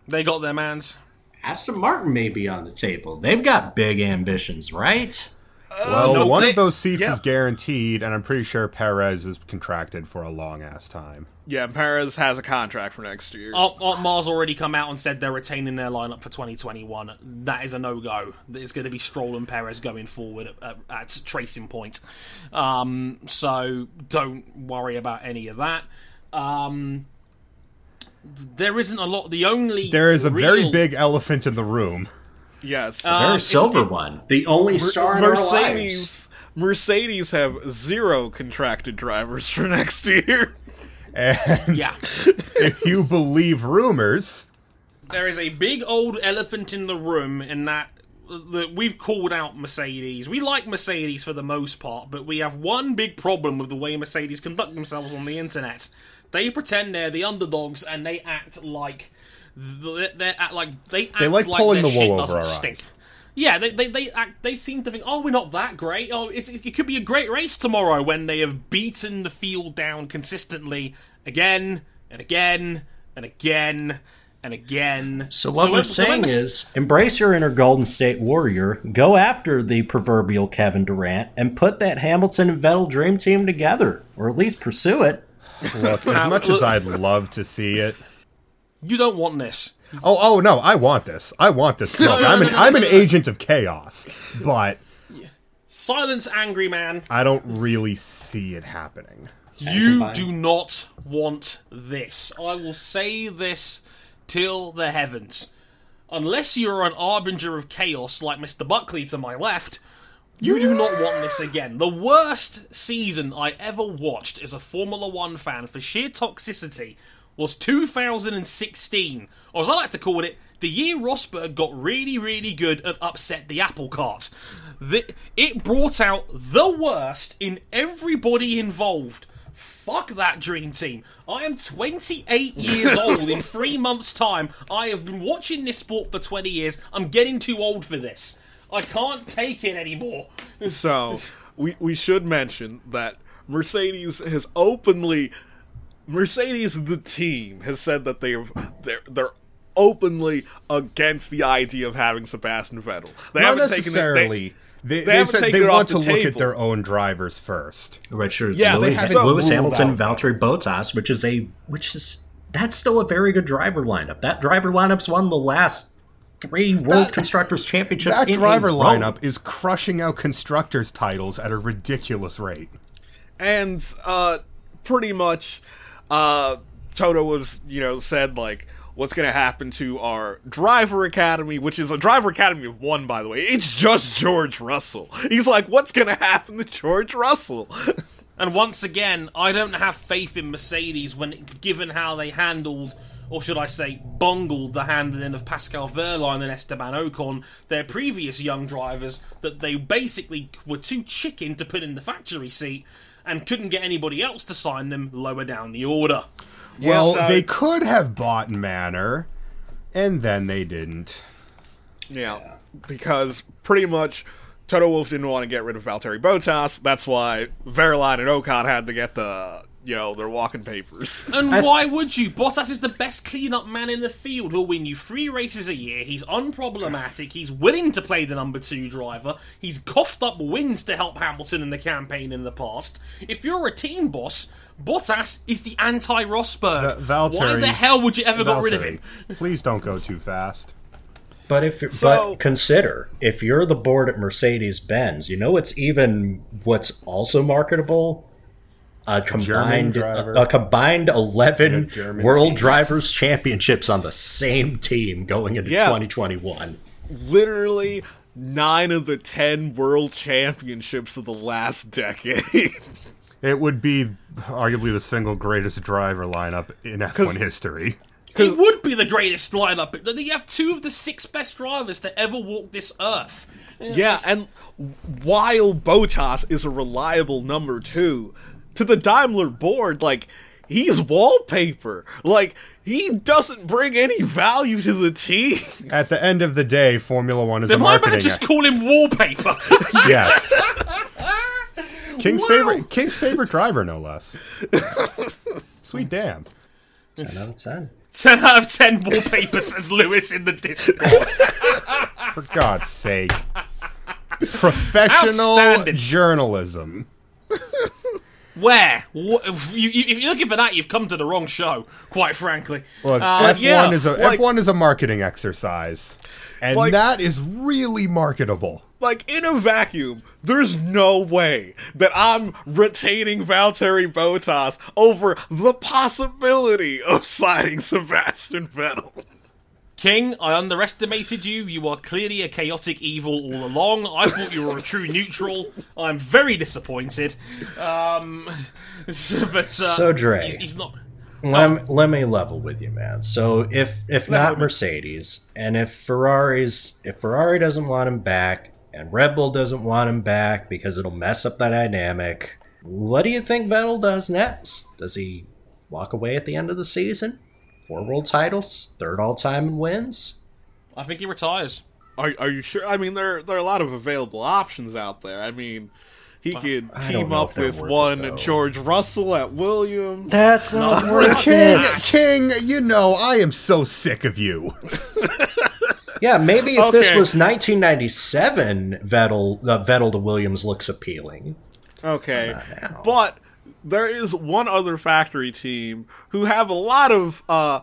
They got their mans. Aston Martin may be on the table. They've got big ambitions, right? Well, no, one they- of those seats yeah. is guaranteed, and I'm pretty sure Perez is contracted for a long ass time. yeah. Perez has a contract for next year. Aunt, Otmar's already come out and said they're retaining their lineup for 2021. That is a no go. It's going to be Stroll and Perez going forward at, at, at Racing Point. Um, so don't worry about any of that. Um, there isn't a lot. The only There is a very big elephant in the room. yes, Very Um, it's- silver it- one. The only star in our lives. Mercedes. Mercedes have zero contracted drivers for [laughs] next year. And Yeah, [laughs] if you believe rumors, there is a big old elephant in the room in that that we've called out Mercedes. We like Mercedes for the most part, but we have one big problem with the way Mercedes conduct themselves on the internet. They pretend they're the underdogs and they act like they're act like they act like like pulling their the wool shit over doesn't our stink. eyes. Yeah, they they they, act, they seem to think, oh, we're not that great. Oh, it, it could be a great race tomorrow when they have beaten the field down consistently again and again and again and again. So what we're when- so saying Merce- is, embrace your inner Golden State Warrior, go after the proverbial Kevin Durant, and put that Hamilton and Vettel dream team together, or at least pursue it. Look, as um, much as I'd love to see it. you don't want this. Oh, oh no! I want this. I want this smoke. I'm an I'm an agent of chaos, but Silence, angry man. I don't really see it happening. You do not want this. I will say this till the heavens. Unless you're an arbinger of chaos like Mr. Buckley to my left, you do not want this again. The worst season I ever watched as a Formula One fan for sheer toxicity was 2016, or as I like to call it, the year Rosberg got really, really good and upset the apple cart. The, it brought out the worst in everybody involved. Fuck that dream team. I am 28 years [laughs] old in three months' time. I have been watching this sport for 20 years. I'm getting too old for this. I can't take it anymore. So we we should mention that Mercedes has openly Mercedes the team has said that they're they're they're openly against the idea of having Sebastian Vettel. They Not haven't taken it. necessarily. They, they, haven't said taken they it want to off the look at their own drivers first. Right, sure. Yeah, they Lewis, haven't Lewis Hamilton, out Valtteri Bottas, which is a which is that's still a very good driver lineup. That driver lineup's won the last three World That- Constructors Championships. That in a driver row. lineup is crushing out constructors' titles at a ridiculous rate. and uh, pretty much uh, Toto was you know said like what's going to happen to our driver academy which is a driver academy of one by the way it's just george russell he's like what's going to happen to george russell [laughs] And once again, I don't have faith in Mercedes when, given how they handled, or should I say, bungled the handling of Pascal Wehrlein and Esteban Ocon, their previous young drivers, that they basically were too chicken to put in the factory seat and couldn't get anybody else to sign them lower down the order. Well, so- they could have bought Manor, and then they didn't. yeah, because pretty much Toto Wolff didn't want to get rid of Valtteri Bottas. That's why Wehrlein and Ocon had to get the you know, they're walking papers. [laughs] And why would you? Bottas is the best clean-up man in the field. He'll win you three races a year. He's unproblematic. He's willing to play the number two driver. He's coughed up wins to help Hamilton in the campaign in the past. If you're a team boss, Bottas is the anti-Rosberg. Va- why the hell would you ever got rid of him? [laughs] Please don't go too fast. But if So- but consider if you're the board at Mercedes Benz, you know it's even what's also marketable. A combined a, a combined eleven a World team. Drivers Championships on the same team going into Yeah. 2021. Literally nine of the ten world championships of the last decade. [laughs] It would be arguably the single greatest driver lineup in F1 history. [laughs] It would be the greatest lineup. You have two of the six best drivers to ever walk this earth. Yeah, and while Bottas is a reliable number two, to the Daimler board, like, he's wallpaper. Like, he doesn't bring any value to the team. [laughs] At the end of the day, Formula One is Then a why marketing. not just call him wallpaper? [laughs] yes, [laughs] King's Wow. favorite, King's favorite driver, no less. Sweet damn. 10 out of 10. 10 out of 10 wallpaper, says Lewis in the Discord. For God's sake. Professional journalism. Where? Wh- If, you, if you're looking for that, you've come to the wrong show, quite frankly. Look, Uh, F1 yeah, is a like- F1 is a marketing exercise. And Like- that is really marketable. Like, in a vacuum, there's no way that I'm retaining Valtteri Bottas over the possibility of signing Sebastian Vettel. King, I underestimated you. You are clearly a chaotic evil all along. I thought you were a true neutral. I'm very disappointed. Um, [laughs] so- but uh, So, Dre. he's, he's not. Let, me- let me level with you, man. So if if not. Mercedes, and if Ferrari's if Ferrari doesn't want him back, and Red Bull doesn't want him back because it'll mess up the dynamic, what do you think Vettel does next? Does he walk away at the end of the season? Four world titles, third all time in wins. I think he retires. Are, are you sure? I mean, there there are a lot of available options out there. I mean, He could I team up with worth it, one. George Russell at Williams. That's not worth King, it. King, you know I am so sick of you. [laughs] Yeah, maybe if this was 1997, Vettel, uh, Vettel to Williams looks appealing. Okay, now. but there is one other factory team who have a lot of uh,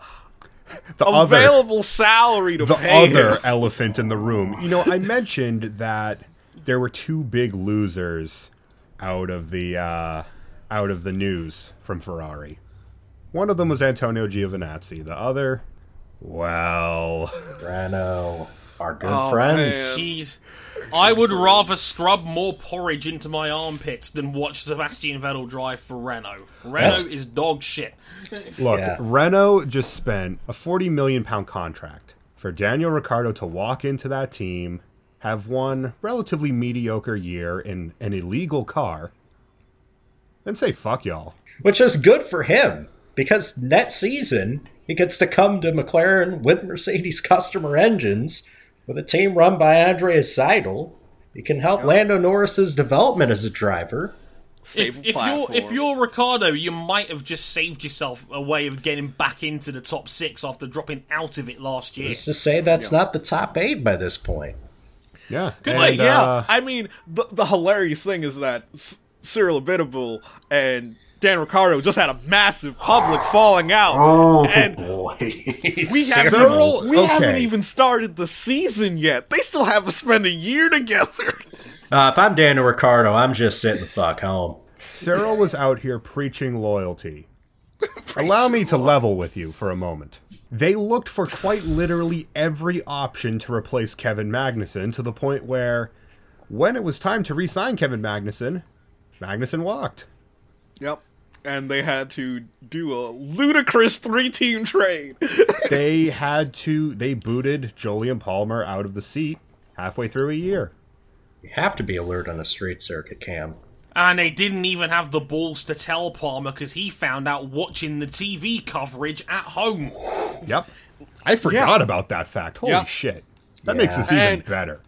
The other, available salary to the pay. other him. [laughs] elephant in the room. You know, I mentioned that there were two big losers out of the uh, out of the news from Ferrari. One of them was Antonio Giovinazzi. The other, well, Renault, our good Oh, friends. Jeez. I would rather scrub more porridge into my armpits than watch Sebastian Vettel drive for Renault. Renault That's- is dog shit. look, Yeah. Renault just spent a forty million pound contract for Daniel Ricciardo to walk into that team, have one relatively mediocre year in an illegal car, and say fuck y'all. Which is good for him because next season he gets to come to McLaren with Mercedes customer engines with a team run by Andreas Seidl. He can help Lando Norris's development as a driver. If, if you're if you're Ricciardo, you might have just saved yourself a way of getting back into the top six after dropping out of it last year. Just to say that's not the top eight by this point. Yeah, Like, and, yeah, uh, I mean, the, the hilarious thing is that Cyril Abiteboul and Dan Ricciardo just had a massive public falling out, and Boy, [laughs] we haven't, Cyril? we haven't even started the season yet. They still haven't spent a year together. [laughs] Uh, if I'm Daniel Ricciardo, I'm just sitting the fuck home. Cyril was out here preaching loyalty. [laughs] Allow me to level with you for a moment. They looked for quite literally every option to replace Kevin Magnussen to the point where, when it was time to re sign Kevin Magnussen, Magnussen walked. Yep. And they had to do a ludicrous three-team trade. [laughs] They had to, they booted Jolyon Palmer out of the seat halfway through a year. You have to be alert on a street circuit, Cam. And they didn't even have the balls to tell Palmer because he found out watching the TV coverage at home. Yep. I forgot Yeah. about that fact. Holy Yeah. shit. That makes this even And- better.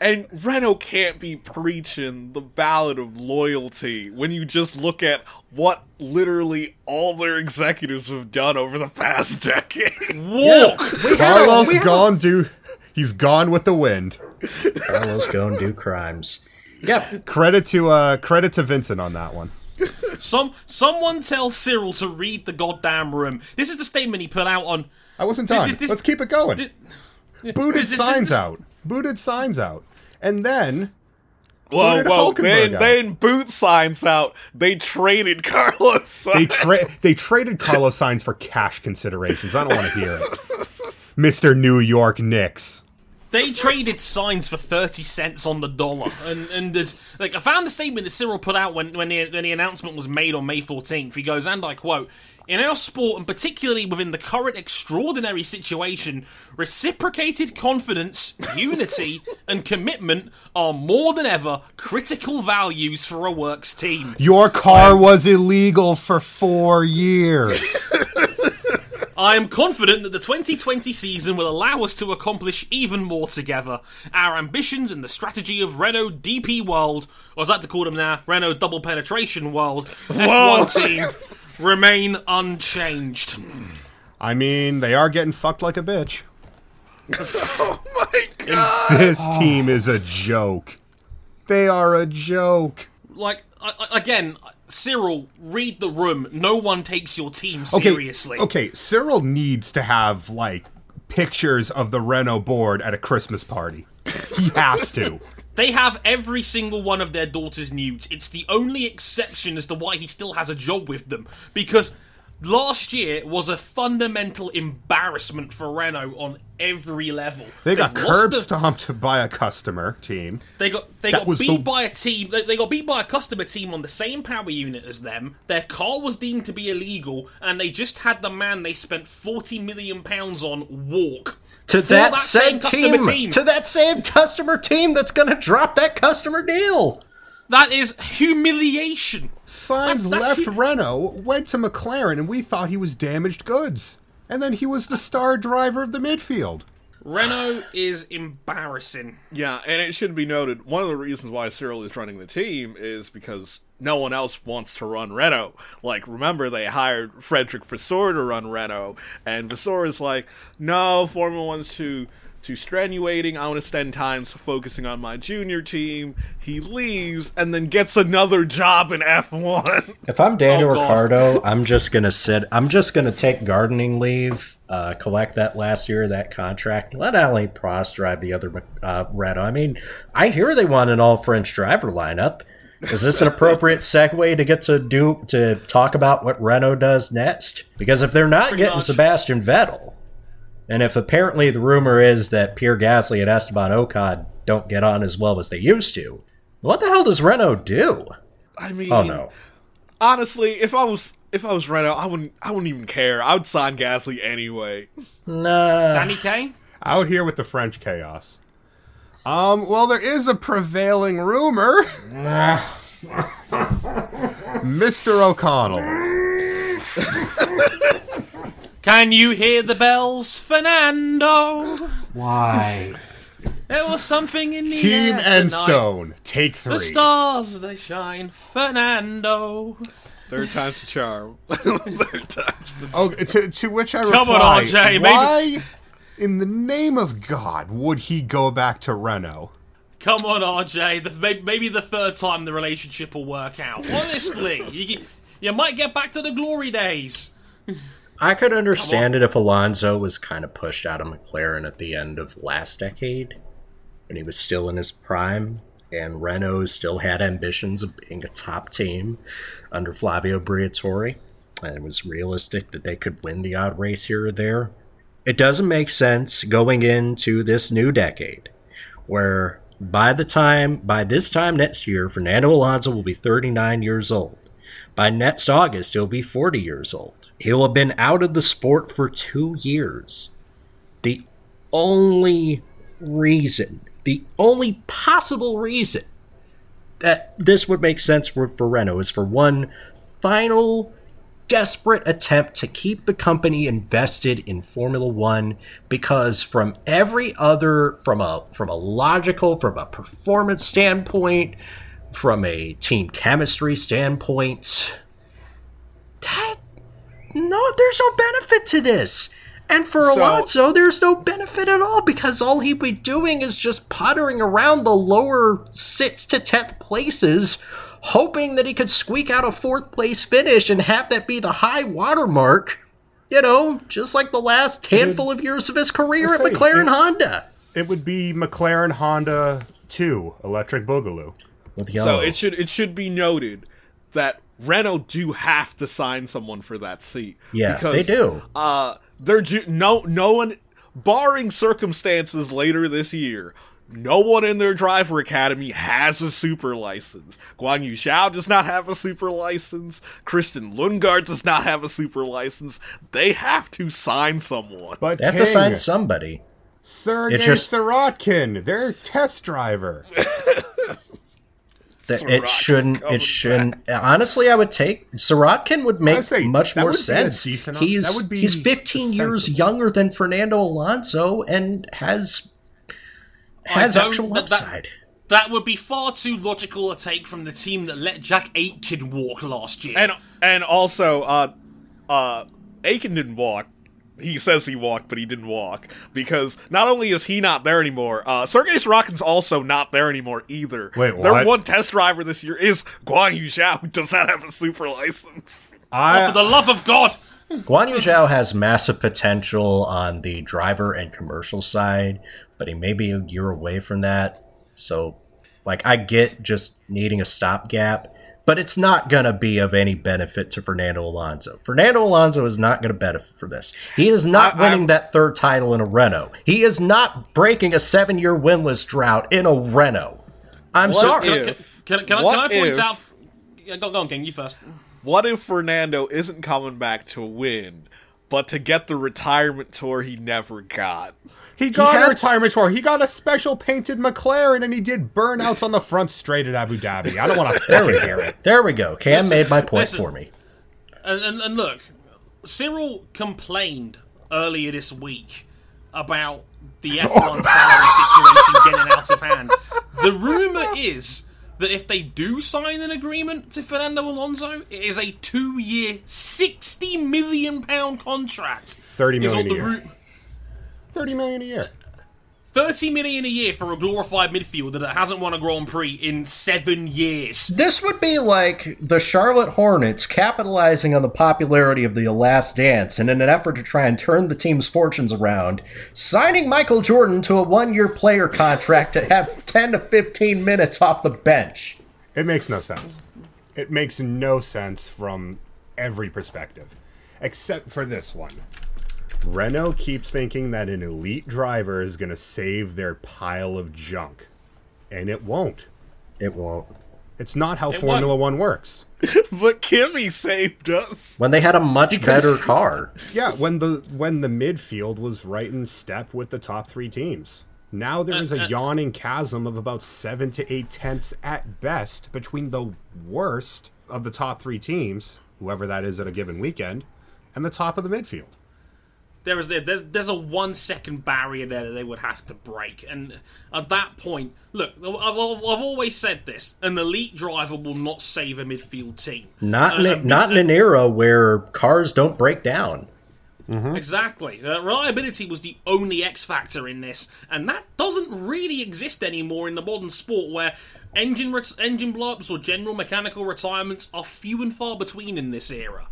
And Renault can't be preaching the ballad of loyalty when you just look at what literally all their executives have done over the past [laughs] decade. Walk! Carlos Ghosn do he's gone with the wind. Carlos Ghosn and do crimes. Yep. Credit to uh credit to Vincent on that one. Some someone tell Cyril to read the goddamn room. This is the statement he put out on. I wasn't done. This- this- Let's keep it going. this- Booted this- this- Sainz this- out. Booted Sainz out. And then Whoa, whoa, Hulkenberg they, they didn't boot Sainz out. They traded [laughs] Carlos. they tra- they traded Carlos Sainz for cash considerations. I don't want to hear it. [laughs] Mr. New York Knicks. They traded Sainz for thirty cents on the dollar, and and like I found the statement that Cyril put out when when the, when the announcement was made on May fourteenth. He goes, and I quote. In our sport, and particularly within the current extraordinary situation, reciprocated confidence, unity, [laughs] and commitment are more than ever critical values for a works team. Your car was illegal for four years. [laughs] I am confident that the 2020 season will allow us to accomplish even more together. Our ambitions and the strategy of Renault DP World, or as I like to call them now, Renault Double Penetration World, F1 team, [laughs] remain unchanged. I mean, they are getting fucked like a bitch. [laughs] oh my god. This ah. team is a joke. They are a joke. Like, I, I- again, Cyril, read the room. No one takes your team Okay, seriously. okay. Cyril needs to have like pictures of the Renault board at a Christmas party. He has to. [laughs] They have every single one of their daughters nudes. It's the only exception as to why he still has a job with them. Because last year was a fundamental embarrassment for Renault on every level. They got They've curb the- stomped by a customer team. They got they That got beat the- by a team. They, they got beat by a customer team on the same power unit as them. Their car was deemed to be illegal, and they just had the man they spent forty million pounds on walk To For that, that same same customer team, team. To that same customer team that's going to drop that customer deal. That is humiliation. Sainz That's- that's left hu- Renault, went to McLaren, and we thought he was damaged goods. And then he was the star driver of the midfield. Renault is embarrassing. Yeah, and it should be noted one of the reasons why Cyril is running the team is because no one else wants to run Renault. Like, remember they hired Frederick Vasseur to run Renault, and Vasseur is like, no, Formula One's too too strenuating. I want to spend time focusing on my junior team. He leaves and then gets another job in F1. [laughs] If I'm Daniel Oh, God. Ricciardo, I'm just gonna sit. I'm just gonna take gardening leave, uh, collect that last year of that contract. Let Alain Prost drive the other uh, Renault. I mean, I hear they want an all French driver lineup. Is this an appropriate segue to get to do to talk about what Renault does next? Because if they're not Pretty getting much. Sebastian Vettel, and if apparently the rumor is that Pierre Gasly and Esteban Ocon don't get on as well as they used to, what the hell does Renault do? I oh, mean, Oh no. honestly, if I was if I was Renault, I wouldn't I wouldn't even care. I would sign Gasly anyway. Nah. Danny Kane? Out here with the French chaos. Um, well, there is a prevailing rumor. Mr. O'Connell. Can you hear the bells, Fernando? Why? There was something in the Team air tonight. Enstone. Take three. The stars they shine, Fernando. Third time's the charm. [laughs] Third time's the Oh, to, to which I Come on, reply, RJ, maybe- why, in the name of God, would he go back to Renault? Come on, RJ. The, maybe the third time the relationship will work out. [laughs] Honestly, you, you might get back to the glory days. I could understand it if Alonso was kind of pushed out of McLaren at the end of last decade when he was still in his prime and Renault still had ambitions of being a top team under Flavio Briatore and it was realistic that they could win the odd race here or there. It doesn't make sense going into this new decade where by the time by this time next year Fernando Alonso will be 39 years old. By next August, he'll be 40 years old. He'll have been out of the sport for two years. The only reason, the only possible reason that this would make sense for, for Renault is for one final desperate attempt to keep the company invested in Formula One because from every other from a from a logical, from a performance standpoint, from a team chemistry standpoint, that no, there's no benefit to this. And for So- Alonso, there's no benefit at all because all he'd be doing is just pottering around the lower sixth to tenth places, hoping that he could squeak out a fourth place finish and have that be the high watermark. You know, just like the last handful of years of his career at I'll say, McLaren it- Honda. It would be McLaren Honda 2 Electric Boogaloo. So it should it should be noted that Renault do have to sign someone for that seat. Yeah, they do. Uh, they're ju- no no one, barring circumstances later this year. No one in their driver academy has a super license. Guanyu Zhou does not have a super license. Christian Lundgaard does not have a super license. They have to sign someone. But they have King, to sign somebody. Sergey It's just- Sirotkin, their test driver. [laughs] That Sirotkin it shouldn't. It shouldn't. Honestly, I would take Sirotkin would make say much more would be a sense. decent- he's that would be he's 15 years sensible. younger than Fernando Alonso and has has actual that- that- That would be far too logical a take from the team that let Jack Aitken walk last year. And and also, uh, uh, Aitken didn't walk. He says he walked, but he didn't walk because not only is he not there anymore, uh, Sergei Sirotkin's also not there anymore either. Wait, Their one test driver this year is Guanyu Zhou, who [laughs] does not have a super license. I, For the love of God! Guanyu Zhou has massive potential on the driver and commercial side, but he may be a year away from that. So, like, I get just needing a stopgap, but it's not going to be of any benefit to Fernando Alonso. Fernando Alonso is not going to benefit from this. He is not I- winning I'm- that third title in a Renault. He is not breaking a seven year winless drought in a Renault. I'm What sorry. if- Can, can, can, I, What can I point if- out. Yeah, go, go on, King, you first. What if Fernando isn't coming back to win, but to get the retirement tour he never got? He got had- a retirement tour. He got a special painted McLaren, and he did burnouts on the front straight at Abu Dhabi. I don't want to There we go. There we go. Cam made my point listen. for me. And, and, and look, Cyril complained earlier this week about the [laughs] F1 salary situation getting out of hand. The rumor is that if they do sign an agreement to Fernando Alonso, it is a two-year, sixty million pound contract. Thirty million Is million what a the year. ru- Thirty million a year. 30 million a year for a glorified midfielder that hasn't won a Grand Prix in seven years. This would be like the Charlotte Hornets capitalizing on the popularity of The Last Dance and in an effort to try and turn the team's fortunes around, signing Michael Jordan to a one year player contract to have 10 to 15 minutes off the bench. It makes no sense. It makes no sense from every perspective, except for this one. Renault keeps thinking that an elite driver is going to save their pile of junk, and it won't. It won't. It's not how It Formula won't. One works. [laughs] But Kimi saved us. When they had a much better car. Yeah, when the when the midfield was right in step with the top three teams. Now there is a uh, uh. yawning chasm of about seven to eight tenths at best between the worst of the top three teams, whoever that is at a given weekend, and the top of the midfield. There is there's, there's a one second barrier there that they would have to break, and at that point, look, I've, I've I've always said this: an elite driver will not save a midfield team. Not in, Uh, a, not in an era where cars don't break down. Exactly. Uh, reliability was the only X factor in this, and that doesn't really exist anymore in the modern sport where engine ret- engine blowups or general mechanical retirements are few and far between in this era.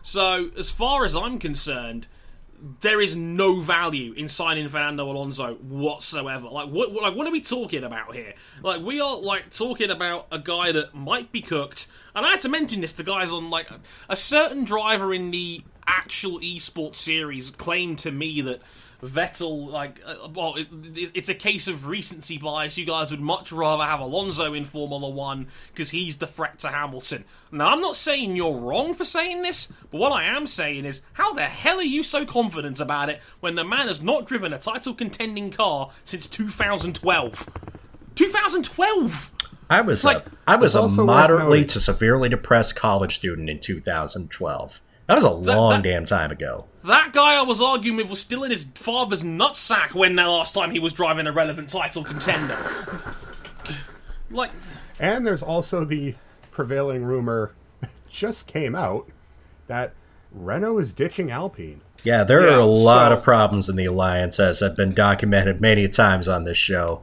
So, as far as I'm concerned, there is no value in signing Fernando Alonso whatsoever. Like, what, like, what are we talking about here? Like, we are like talking about a guy that might be cooked. And I had to mention this to guys on like a certain driver in the actual esports series claimed to me that Vettel, like, uh, well, it, it, it's a case of recency bias. You guys would much rather have Alonso in Formula One because he's the threat to Hamilton. Now, I'm not saying you're wrong for saying this, but what I am saying is, how the hell are you so confident about it when the man has not driven a title contending car since 2012? 2012! I was Like- a, I was a moderately to severely depressed college student in 2012. That was a long that- damn time ago. That guy I was arguing with was still in his father's nutsack when the last time he was driving a relevant title contender. [laughs] like, And there's also the prevailing rumor [laughs] just came out that Renault is ditching Alpine. Yeah, there Yeah, are a lot so- of problems in the alliance, as have been documented many times on this show.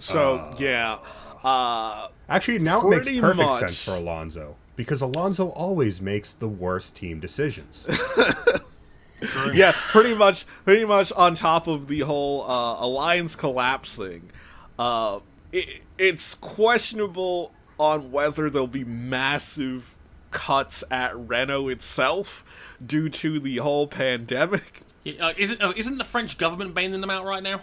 So yeah, uh, Actually, now it makes perfect much. sense for Alonso because Alonso always makes the worst team decisions. [laughs] yeah, pretty much, pretty much on top of the whole uh, alliance collapsing. Uh, it, it's questionable on whether there'll be massive cuts at Renault itself due to the whole pandemic. uh, isn't uh, isn't the French government bailing them out right now?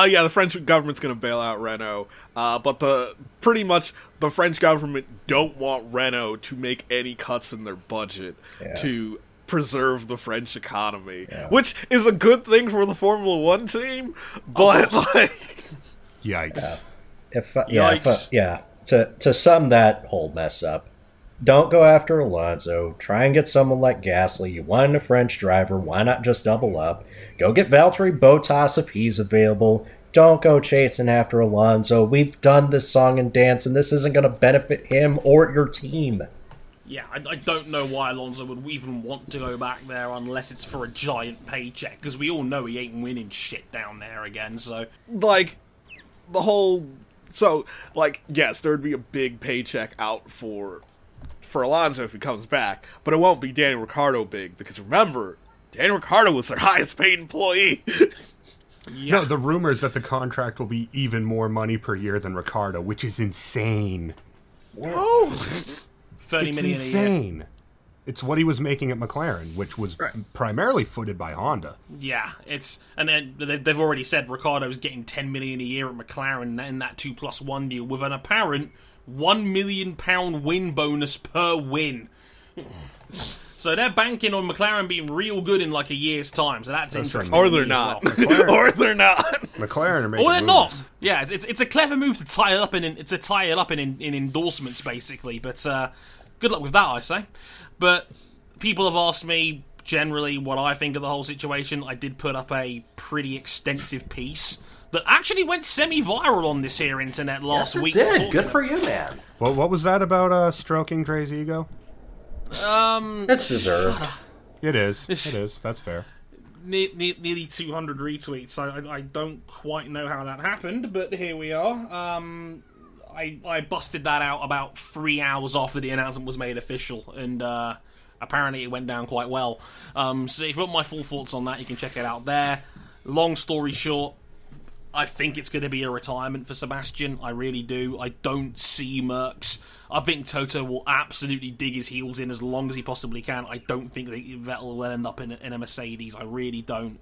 Uh, yeah, the French government's going to bail out Renault, uh, but the pretty much the French government don't want Renault to make any cuts in their budget Yeah. to preserve the French economy, which is a good thing for the Formula One team. But like, Yikes. If uh, yeah, if, uh, yeah. To to sum that whole mess up, don't go after Alonso. Try and get someone like Gasly. You wanted a French driver. Why not just double up? Go get Valtteri Bottas if he's available. Don't go chasing after Alonso. We've done this song and dance, and this isn't going to benefit him or your team. Yeah, I, I don't know why Alonso would even want to go back there unless it's for a giant paycheck, because we all know he ain't winning shit down there again. So like the whole so like yes, there would be a big paycheck out for for Alonso if he comes back, but it won't be Daniel Ricciardo big because remember. Daniel Ricciardo was their [laughs] highest paid employee. yeah, No, the rumor is that the contract will be even more money per year than Ricciardo, which is insane. oh, thirty It's million a year. insane. It's what he was making at McLaren, which was primarily footed by Honda. Yeah, it's and then they- they've already said Ricciardo's getting ten million a year at McLaren in that two plus one deal with an apparent one million pound win bonus per win. So they're banking on McLaren being real good in like a year's time. So that's, That's interesting. or they're not. well. [laughs] or they're not. McLaren are making Or they're moves. not. Yeah, it's, it's it's a clever move to tie it up in it's to tie it up in, in, in endorsements basically. But uh, good luck with that, I say. But people have asked me, generally what I think of the whole situation. I did put up a pretty extensive piece that actually went semi-viral on this here internet last Yes, it week. did. Good for you, man. What, what was that about uh, stroking Dre's ego? Um, It's deserved. It is. It is. That's fair. ne- ne- nearly 200 retweets. I, I, I don't quite know how that happened, but here we are. Um, I, I busted that out about three hours after the announcement was made official, and uh, apparently it went down quite well. Um, so if you want my full thoughts on that, you can check it out there. Long story short, I think it's going to be a retirement for Sebastian. I really do. I don't see Mercs. I think Toto will absolutely dig his heels in as long as he possibly can. I don't think that Vettel will end up in a, in a Mercedes. I really don't.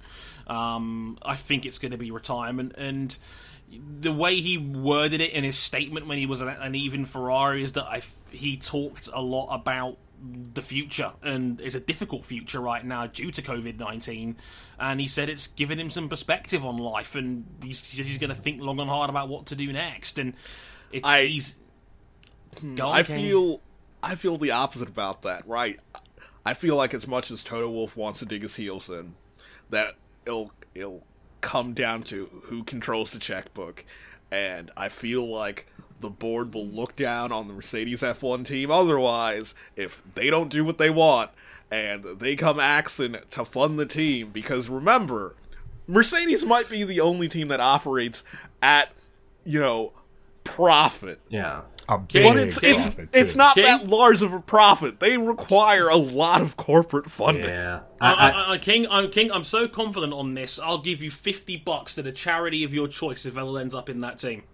Um, I think it's going to be retirement. And the way he worded it in his statement when he was an, even Ferrari is that I, he talked a lot about the future and it's a difficult future right now due to COVID 19 and he said it's given him some perspective on life and he's, he's going to think long and hard about what to do next and it's I- he's hmm, Go I King. feel I feel the opposite about that, right? I feel like as much as Toto Wolff wants to dig his heels in, that it'll it'll come down to who controls the checkbook. And I feel like the board will look down on the Mercedes F1 team otherwise if they don't do what they want and they come axing to fund the team because remember, Mercedes might be the only team that operates at, you know, profit. Yeah. A But big But it's it's profit, it's not King? that large of a profit. They require a lot of corporate funding. Yeah. Uh, I, I, I, I, I, King, I'm King. I'm so confident on this. I'll give you fifty bucks to the charity of your choice if Vettel ends up in that team.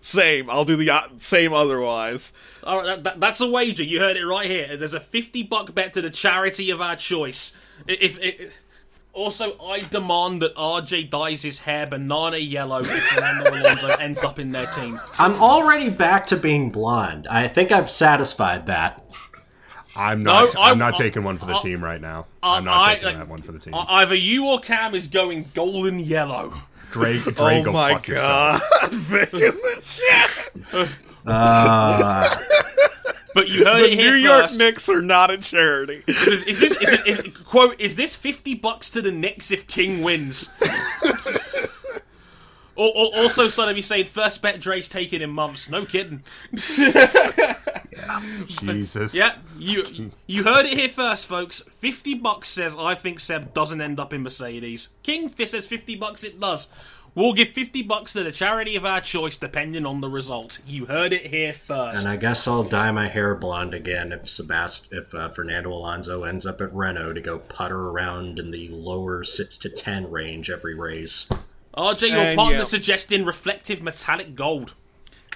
Same. I'll do the uh, same otherwise. All right, that, that, that's a wager. You heard it right here. There's a fifty buck bet to the charity of our choice. If, if, also, I demand that RJ dyes his hair banana yellow if Fernando [laughs] Alonso ends up in their team. I'm already back to being blonde. I think I've satisfied that. I'm not. No, I- I'm not I- taking one for the I- team right now. I'm not I- taking like, that one for the team. Either you or Cam is going golden yellow. Drake, Drake, Oh go my fuck yourself. god, [laughs] Vic in the chat. Uh, But you heard The it here New York first. Knicks are not a charity. Is, is this is it, is, quote? Is this fifty bucks to the Knicks if King wins? Al- al- also, son of you saying first bet Dre's taking in months. No kidding. [laughs] Jesus. Yeah, you you heard it here first, folks. Fifty bucks says I think Seb doesn't end up in Mercedes. King Fist says fifty bucks it does. We'll give fifty bucks to the charity of our choice, depending on the result. You heard it here first. and I guess I'll dye my hair blonde again if Sebast- if uh, Fernando Alonso ends up at Renault to go putter around in the lower six to ten range every race. RJ, your And, partner yeah. suggesting reflective metallic gold.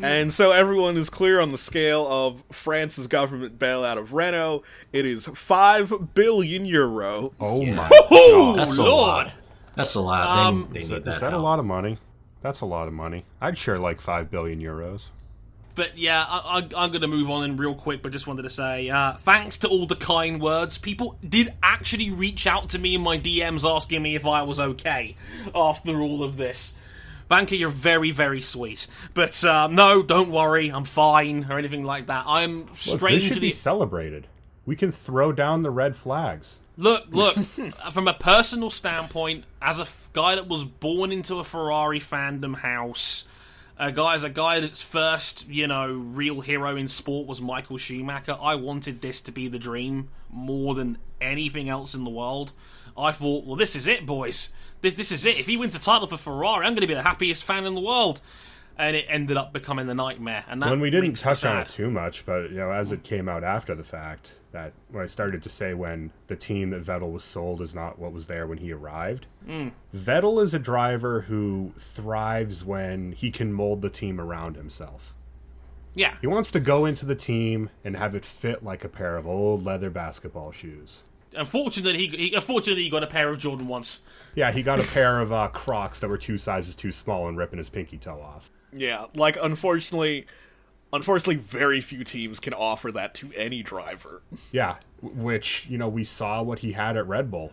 And so everyone is clear on the scale of France's government bailout of Renault. It is five billion euro. Oh my Oh god. That's a lord! lot. That's a lot. Um, they, they Is that, that. is that a lot of money? That's a lot of money. I'd share like five billion euros. But yeah, I, I, I'm going to move on in real quick. But just wanted to say, uh, thanks to all the kind words. People did actually reach out to me in my DMs asking me if I was okay after all of this. Banker, you're very, very sweet. But um, no, don't worry, I'm fine or anything like that. I'm Look, this should be celebrated. We can throw down the red flags. Look, look, [laughs] from a personal standpoint, as a f- guy that was born into a Ferrari fandom house, a guy as a guy that's first, you know, real hero in sport was Michael Schumacher, I wanted this to be the dream more than anything else in the world. I thought, well, this is it, boys. This this is it. If he wins a title for Ferrari, I'm going to be the happiest fan in the world. And it ended up becoming the nightmare. And that when we didn't touch on it too much, but you know, as it came out after the fact, that when I started to say when the team that Vettel was sold is not what was there when he arrived. Mm. Vettel is a driver who thrives when he can mold the team around himself. Yeah, He wants to go into the team and have it fit like a pair of old leather basketball shoes. Unfortunately, he, he unfortunately he got a pair of Jordan once. Yeah, he got a pair of uh, Crocs that were two sizes too small and ripping his pinky toe off. Yeah, like unfortunately, unfortunately, very few teams can offer that to any driver. Yeah, which you know we saw what he had at Red Bull,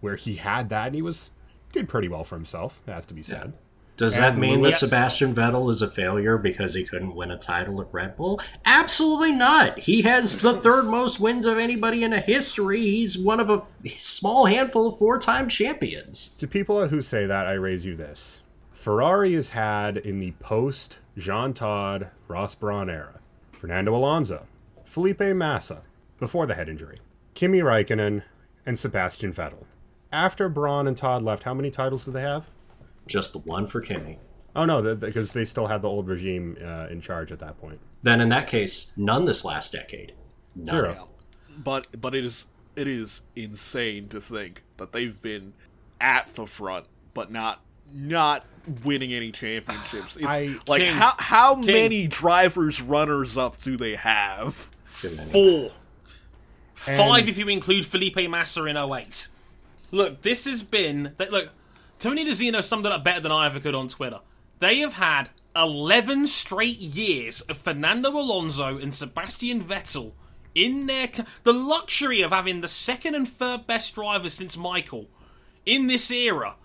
where he had that and he was did pretty well for himself. It has to be said. Does that mean Lewis- that Sebastian Vettel is a failure because he couldn't win a title at Red Bull? Absolutely not. He has the [laughs] third most wins of anybody in a history. He's one of a small handful of four-time champions. To people who say that, I raise you this. Ferrari has had in the post Jean Todt, Ross Brawn era Fernando Alonso, Felipe Massa, before the head injury, Kimi Raikkonen, and Sebastian Vettel. After Brawn and Todt left, how many titles do they have? Just the one for Kimi. Oh no, th- because they still had the old regime uh, in charge at that point. Then in that case, none this last decade. None. Zero. But but it is it is insane to think that they've been at the front, but not not winning any championships. It's [sighs] I- like King. how how King. many drivers runners up do they have? Four. Five if you include Felipe Massa in 08. Look, this has been. th- Look, Tony DeZino summed it up better than I ever could on Twitter. They have had 11 straight years of Fernando Alonso and Sebastian Vettel in their. The luxury of having the second and third best drivers since Michael in this era,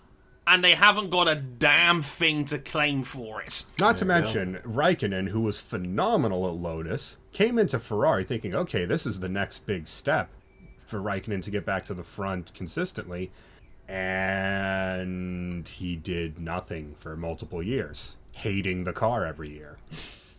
and they haven't got a damn thing to claim for it. Not to mention Raikkonen, who was phenomenal at Lotus, came into Ferrari thinking, okay, this is the next big step for Raikkonen to get back to the front consistently, and he did nothing for multiple years, hating the car every year.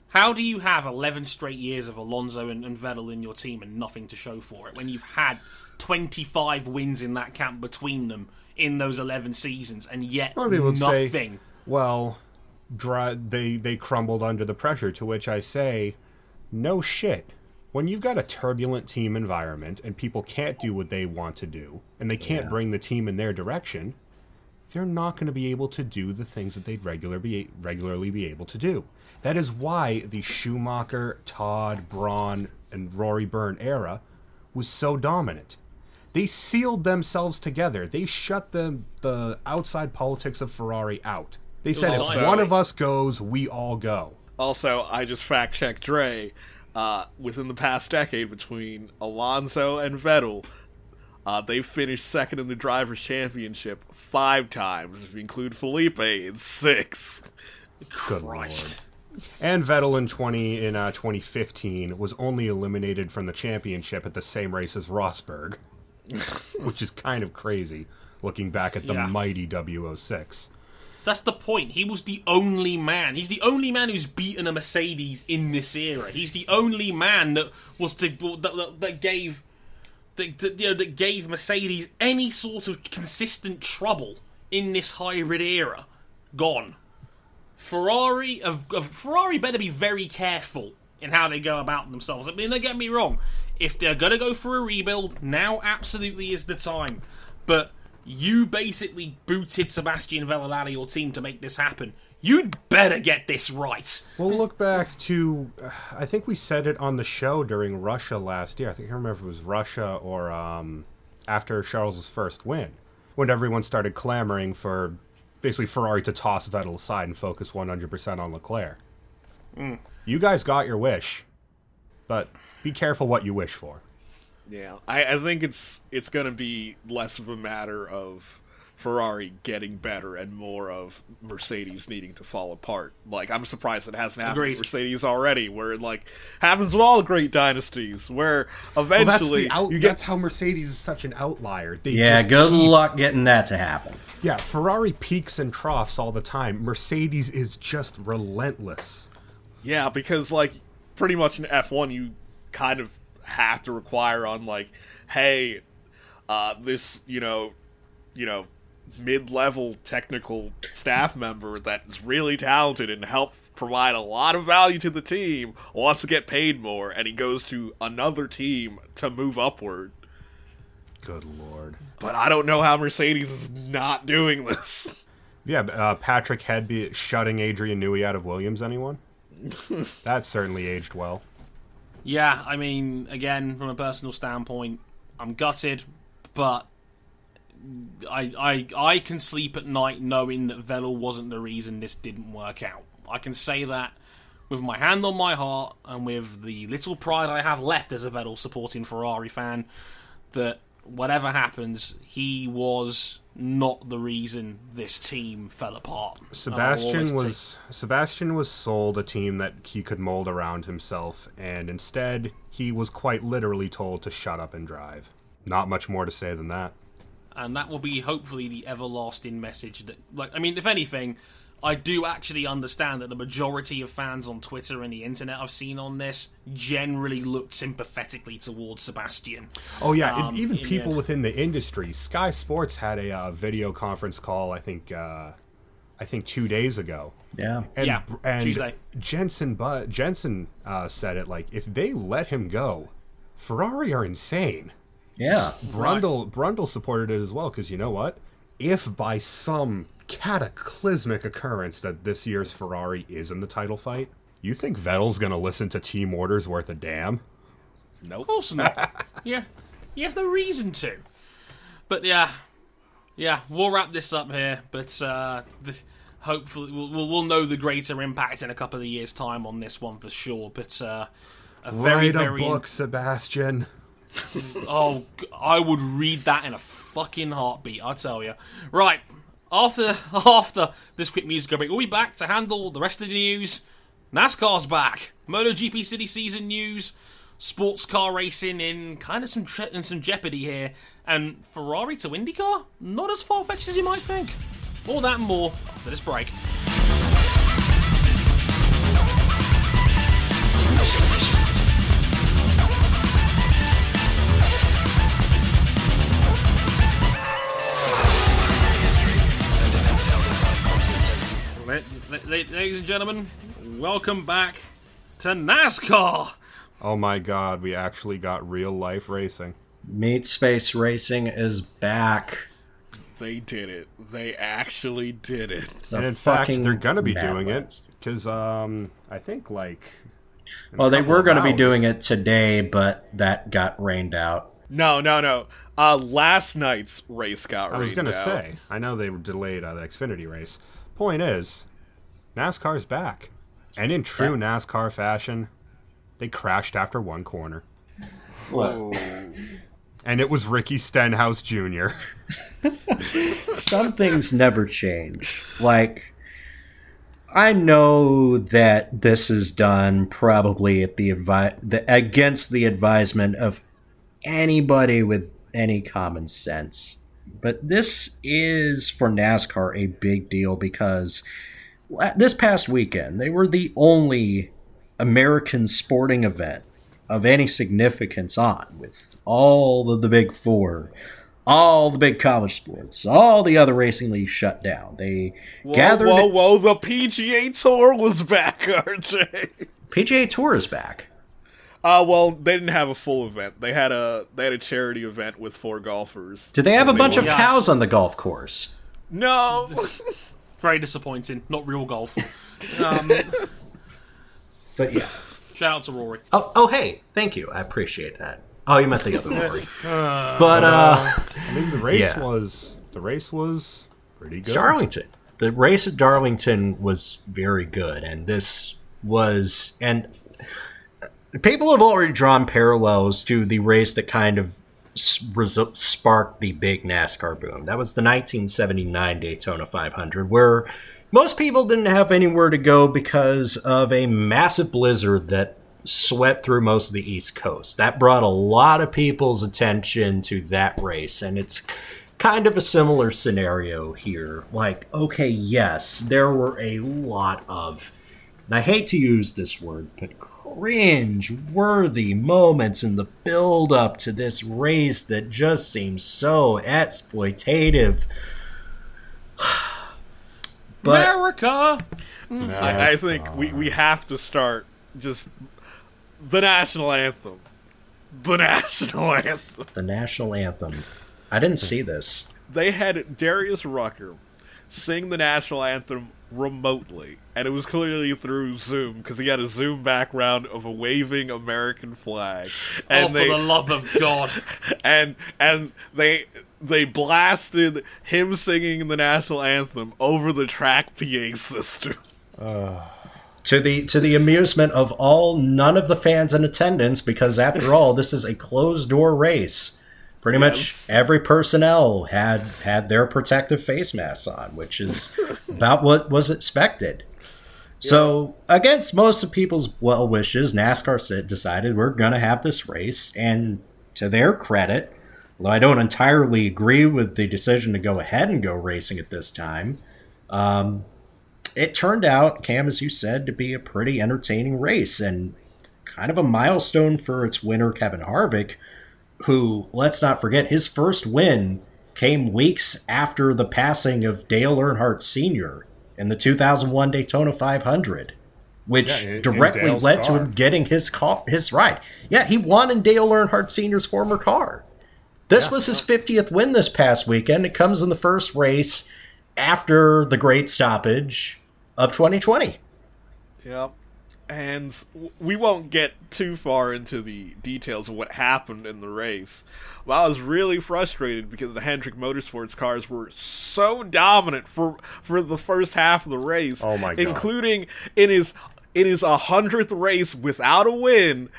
How do you have 11 straight years of Alonso and, and Vettel in your team and nothing to show for it when you've had 25 wins in that camp between them in those 11 seasons and yet people say, nothing? well, dry, they they crumbled under the pressure. To which I say, no shit. When you've got a turbulent team environment and people can't do what they want to do, and they can't bring the team in their direction, they're not going to be able to do the things that they'd regular be, regularly be able to do. That is why the Schumacher, Todt, Brawn, and Rory Byrne era was so dominant. They sealed themselves together. They shut the the outside politics of Ferrari out. They said if one of us goes, we all go. Also, I just fact checked Dre. Uh, within the past decade, between Alonso and Vettel, uh, they finished second in the drivers' championship five times. If you include Felipe, it's six. Good Christ. lord. And Vettel in twenty in uh, 2015 was only eliminated from the championship at the same race as Rosberg, [laughs] which is kind of crazy looking back at the Yeah. mighty W06. That's the point. He was the only man. He's the only man who's beaten a Mercedes in this era. He's the only man that was to that, that, gave that, that, you know, that gave Mercedes any sort of consistent trouble in this hybrid era. Gone. Ferrari of, of Ferrari better be very careful in how they go about themselves. I mean, don't get me wrong. If they're gonna go for a rebuild, now absolutely is the time. But you basically booted Sebastian Vettel out of your team to make this happen. You'd better get this right. We'll look back to, uh, I think we said it on the show during Russia last year. I think I remember if it was Russia or um, after Charles's first win, when everyone started clamoring for basically Ferrari to toss Vettel aside and focus 100% on Leclerc. You guys got your wish, but be careful what you wish for. Yeah, I, I think it's it's going to be less of a matter of Ferrari getting better and more of Mercedes needing to fall apart. Like I'm surprised it hasn't happened Agreed. with Mercedes already, where it like happens with all the great dynasties, where Well, that's, eventually the out, you that's get how Mercedes is such an outlier. They Yeah, just good keep- luck getting that to happen. Yeah, Ferrari peaks and troughs all the time. Mercedes is just relentless. Yeah, because like pretty much in F1 you kind of have to require on like hey uh this, you know, you know, mid-level technical staff member that is really talented and help provide a lot of value to the team wants to get paid more and he goes to another team to move upward. Good lord. But I don't know how Mercedes is not doing this. Yeah, uh, Patrick Head by shutting Adrian Newey out of Williams. Anyone? [laughs] that certainly aged well. Yeah, I mean, again, from a personal standpoint, I'm gutted, but I, I, I can sleep at night knowing that Vettel wasn't the reason this didn't work out. I can say that with my hand on my heart and with the little pride I have left as a Vettel supporting Ferrari fan that whatever happens, he was not the reason this team fell apart. And I will Sebastian was Sebastian was sold a team that he could mold around himself, and instead he was quite literally told to shut up and drive. Not much more to say than that. and that will be hopefully the everlasting message that like i mean if anything i do actually understand that the majority of fans on twitter and the internet i've seen on this generally looked sympathetically towards sebastian Oh yeah, Um, and even in people the- within the industry. Sky Sports had a uh, video conference call. I think uh, I think two days ago. Yeah. And, Yeah, and Tuesday. Jensen, but Jensen uh, said it like if they let him go, Ferrari are insane. Yeah. Brundle Brundle supported it as well because you know what? If by some cataclysmic occurrence that this year's Ferrari is in the title fight, you think Vettel's gonna listen to team orders worth a damn? No. Of course not [laughs] yeah he has no reason to but yeah yeah we'll wrap this up here but uh the, hopefully we'll, we'll we'll know the greater impact in a couple of years time on this one for sure but uh a very Write a very book, Sebastian. [laughs] Oh, I would read that in a fucking heartbeat. I tell you. Right after [laughs] after this quick music break, we'll be back to handle the rest of the news. NASCAR's back. MotoGP City Season news. Sports car racing in kind of some tre- in some jeopardy here, and Ferrari to IndyCar not as far fetched as you might think. All that and more after this break. Ladies and gentlemen, welcome back to NASCAR. Oh my god, we actually got real life racing. Meat Space Racing is back. They did it. They actually did it. The and in fact, fucking they're gonna be Mad doing it because um, I think like. Well, they were going to be doing it today, but that got rained out. No, no, no. Uh, last night's race got rained out. I was gonna out. say. I know they delayed uh, the Xfinity race. Point is, NASCAR's back, and in true NASCAR fashion, they crashed after one corner, [laughs] and it was Ricky Stenhouse Jr. [laughs] Some things never change. Like, I know that this is done probably at the, advi- the against the advisement of anybody with any common sense. But this is for NASCAR a big deal because this past weekend they were the only American sporting event of any significance on with all of the big four, all the big college sports, all the other racing leagues shut down. They Whoa, gathered. whoa, whoa! The PGA Tour was back, [laughs] RJ. PGA Tour is back. Uh, well, they didn't have a full event. They had a they had a charity event with four golfers. Did they have a bunch of Yes. cows on the golf course? No, [laughs] Very disappointing. Not real golf. [laughs] Um, But yeah. shout out to Rory. Oh, oh, hey, thank you. I appreciate that. Oh, you meant the other Rory. [laughs] but uh, I mean, the race Yeah. was the race was pretty it's good. Darlington. The race at Darlington was very good, and this was and people have already drawn parallels to the race that kind of sparked the big NASCAR boom. That was the 1979 Daytona 500, where most people didn't have anywhere to go because of a massive blizzard that swept through most of the East Coast. That brought a lot of people's attention to that race, and it's kind of a similar scenario here. Like, okay, yes, there were a lot of and I hate to use this word, but cringe worthy moments in the build up to this race that just seems so exploitative. [sighs] but America. I, I think we we have to start just the national anthem. The national [laughs] anthem. the national anthem. I didn't see this. They had Darius Rucker sing the national anthem remotely, and it was clearly through Zoom because he had a Zoom background of a waving American flag. Oh, and oh, for they, the love of God. [laughs] and and they they blasted him singing the national anthem over the track PA system. [laughs] To the to the amusement of all none of the fans in attendance, because after all, this is a closed door race. Pretty Yes. much every personnel had had their protective face masks on, which is [laughs] about what was expected. So, against most of people's well wishes, NASCAR said, decided we're going to have this race. And to their credit, although I don't entirely agree with the decision to go ahead and go racing at this time, um, it turned out, Cam, as you said, to be a pretty entertaining race and kind of a milestone for its winner, Kevin Harvick, who, let's not forget, his first win came weeks after the passing of Dale Earnhardt Sr. in the 2001 Daytona 500, which Yeah, directly led to him getting his car, his ride. Yeah, he won in Dale Earnhardt Sr.'s former car. This was his 50th win this past weekend. It comes in the first race after the great stoppage of 2020. Yep. And we won't get too far into the details of what happened in the race. But I was really frustrated because the Hendrick Motorsports cars were so dominant for for the first half of the race. Oh my God. Including in his in his hundredth race without a win,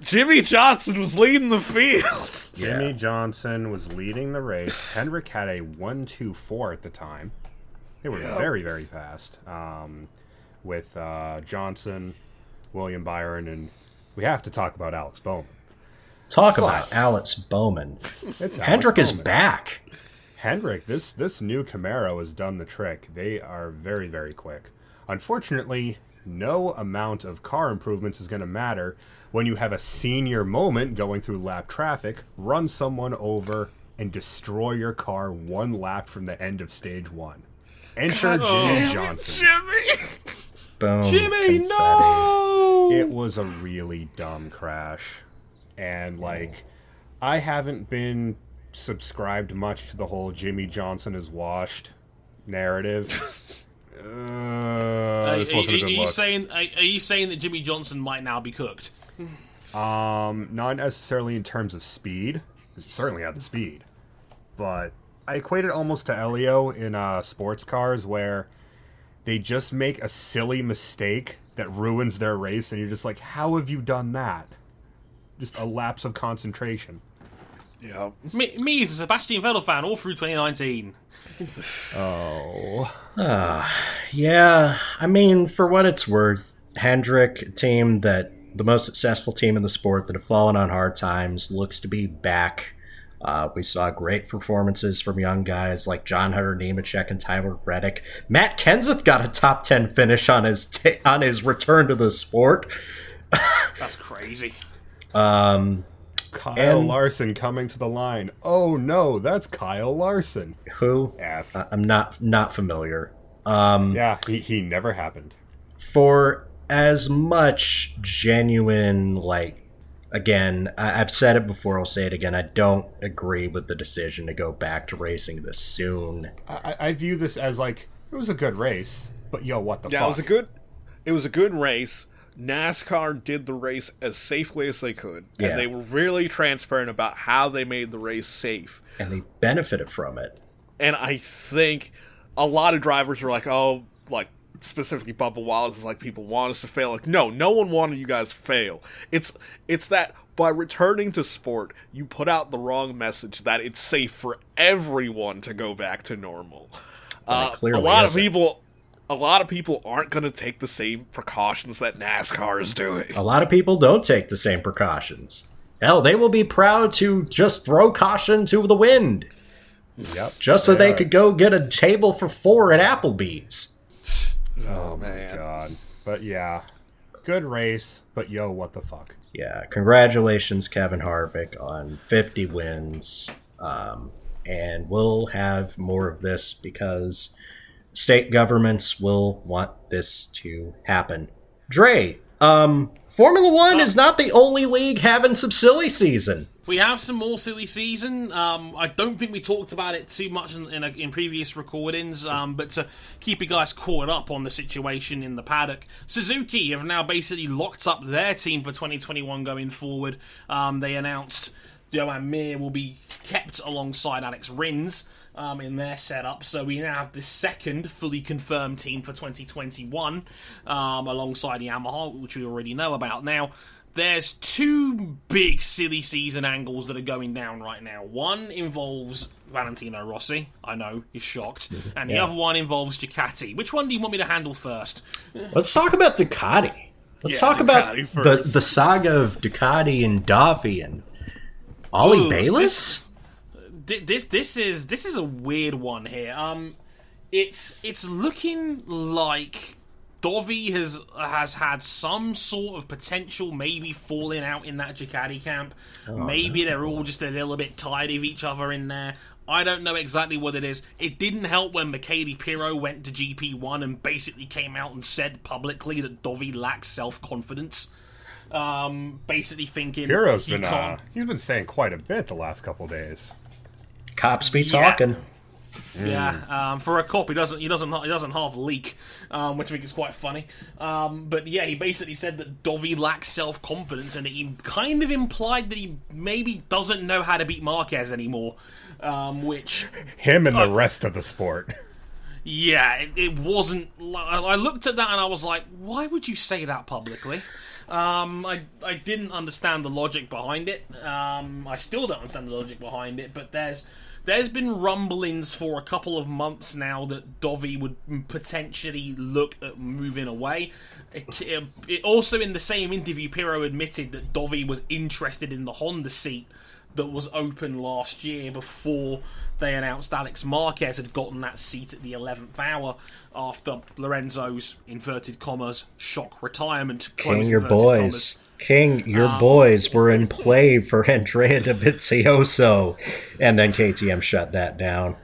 Jimmie Johnson was leading the field. [laughs] Jimmie Johnson was leading the race. Hendrick had a 1 2 4 at the time. They were very, very fast. Um, with uh, Johnson, William Byron, and we have to talk about Alex Bowman. Talk about Alex Bowman. It's Alex Hendrick is Bowman. back. Hendrick, this this new Camaro has done the trick. They are very very quick. Unfortunately, no amount of car improvements is going to matter when you have a senior moment going through lap traffic, run someone over, and destroy your car one lap from the end of stage one. Enter Jimmie Johnson. Jimmy. [laughs] Boom. Jimmy, confetti. no! It was a really dumb crash. And like I haven't been subscribed much to the whole Jimmie Johnson is washed narrative. [laughs] uh, Are, this wasn't a are good you look. saying are, are you saying that Jimmie Johnson might now be cooked? Um, not necessarily in terms of speed. He certainly had the speed, but I equate it almost to Elio in uh, sports cars, where they just make a silly mistake that ruins their race, and you're just like, "How have you done that?" Just a lapse of concentration. Yeah. Me, me as a Sebastian Vettel fan all through 2019. [laughs] Oh, ah, Yeah, I mean, for what it's worth, Hendrick, team that the most successful team in the sport that have fallen on hard times, looks to be back. Uh, we saw great performances from young guys like John Hunter Nemechek and Tyler Reddick. Matt Kenseth got a top ten finish on his ta on his return to the sport. [laughs] That's crazy. Um, Kyle And- Larson coming to the line. Oh no, that's Kyle Larson. who? F. I- I'm not not familiar. Um, yeah, he, he never happened. for as much genuine like again I- i've said it before i'll say it again i don't agree with the decision to go back to racing this soon I, I view this as like it was a good race, but yo, what the Yeah, fuck? it was a good. It was a good race. NASCAR did the race as safely as they could, Yeah. and they were really transparent about how they made the race safe. and they benefited from it And I think a lot of drivers were like, "Oh, like specifically Bubba Wallace is like people want us to fail." Like, no, no one wanted you guys to fail. It's it's that by returning to sport, you put out the wrong message that it's safe for everyone to go back to normal. Uh, a lot of isn't. people, a lot of people aren't going to take the same precautions that NASCAR is doing. a lot of people don't take the same precautions hell they will be proud to just throw caution to the wind Yep. just so they are. could go get a table for four at applebee's Oh man, God. But yeah, good race. But yo, what the fuck? Yeah, congratulations, Kevin Harvick, on 50 wins. Um, and we'll have more of this because state governments will want this to happen. Dre, um, Formula One is not the only league having some silly season. We have some more silly season. Um, I don't think we talked about it too much in, in, in previous recordings, um, but to keep you guys caught up on the situation in the paddock, Suzuki have now basically locked up their team for 2021 going forward. Um, they announced Joan Mir will be kept alongside Alex Rins. Um, in their setup, so we now have the second fully confirmed team for 2021, um, alongside Yamaha, which we already know about. Now, there's two big silly season angles that are going down right now. One involves Valentino Rossi. I know you're shocked, [laughs] and the Yeah. other one involves Ducati. Which one do you want me to handle first? Let's talk about Ducati. Let's Yeah, talk about Ducati the first. the saga of Ducati and Dovi and Ollie Ooh, Bayless. Thi- This this is this is a weird one here. Um, it's it's looking like Dovi has has had some sort of potential, maybe falling out in that Ducati camp. maybe they're all just a little bit tired of each other in there. I don't know exactly what it is. It didn't help when Michele Pirro went to GP1 and basically came out and said publicly that Dovi lacks self confidence. Um, basically thinking Hero's he been uh, can't- he's been saying quite a bit the last couple days. Cops be Yeah. talking. Yeah, um, for a cop, he doesn't he doesn't he doesn't half leak, um, which I think is quite funny. Um, but yeah, he basically said that Dovi lacks self confidence, and he kind of implied that he maybe doesn't know how to beat Marquez anymore. Um, which Him and the Oh. rest of the sport. [laughs] yeah, it, it wasn't. I I looked at that and I was like, why would you say that publicly? Um, I I didn't understand the logic behind it. Um, I still don't understand the logic behind it. But there's there's been rumblings for a couple of months now that Dovi would potentially look at moving away. It, it, um, it also in the same interview, Pirro admitted that Dovi was interested in the Honda seat that was open last year before they announced Alex Marquez had gotten that seat at the 11th hour after Lorenzo's inverted commas shock retirement. King, your boys. commas. King, your Um, boys [laughs] were in play for Andrea Dovizioso, and then KTM shut that down.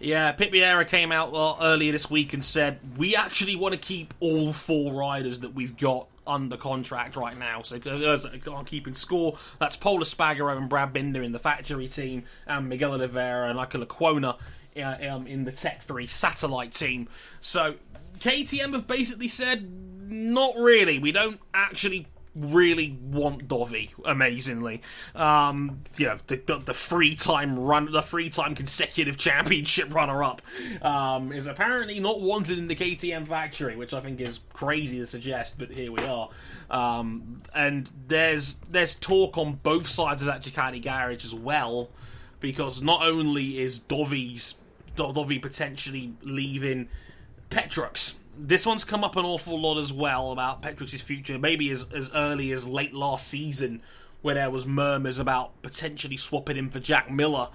Yeah, Pit Beirer came out uh, earlier this week and said we actually want to keep all four riders that we've got under contract right now. So those that are keeping score, that's Pol Espargaró and Brad Binder in the factory team, and Miguel Oliveira and Iker Lecuona uh, um, in the Tech 3 satellite team. So KTM have basically said, not really. We don't actually really want Dovi amazingly. Um, you know, the, the, the free time run, the free time consecutive championship runner up, um, is apparently not wanted in the KTM factory, which I think is crazy to suggest, but here we are. Um, and there's there's talk on both sides of that Ducati garage as well, because not only is Dovi's Dovi potentially leaving Petrux. This one's come up an awful lot as well about Petrux's future, maybe as, as early as late last season, where there was murmurs about potentially swapping him for Jack Miller.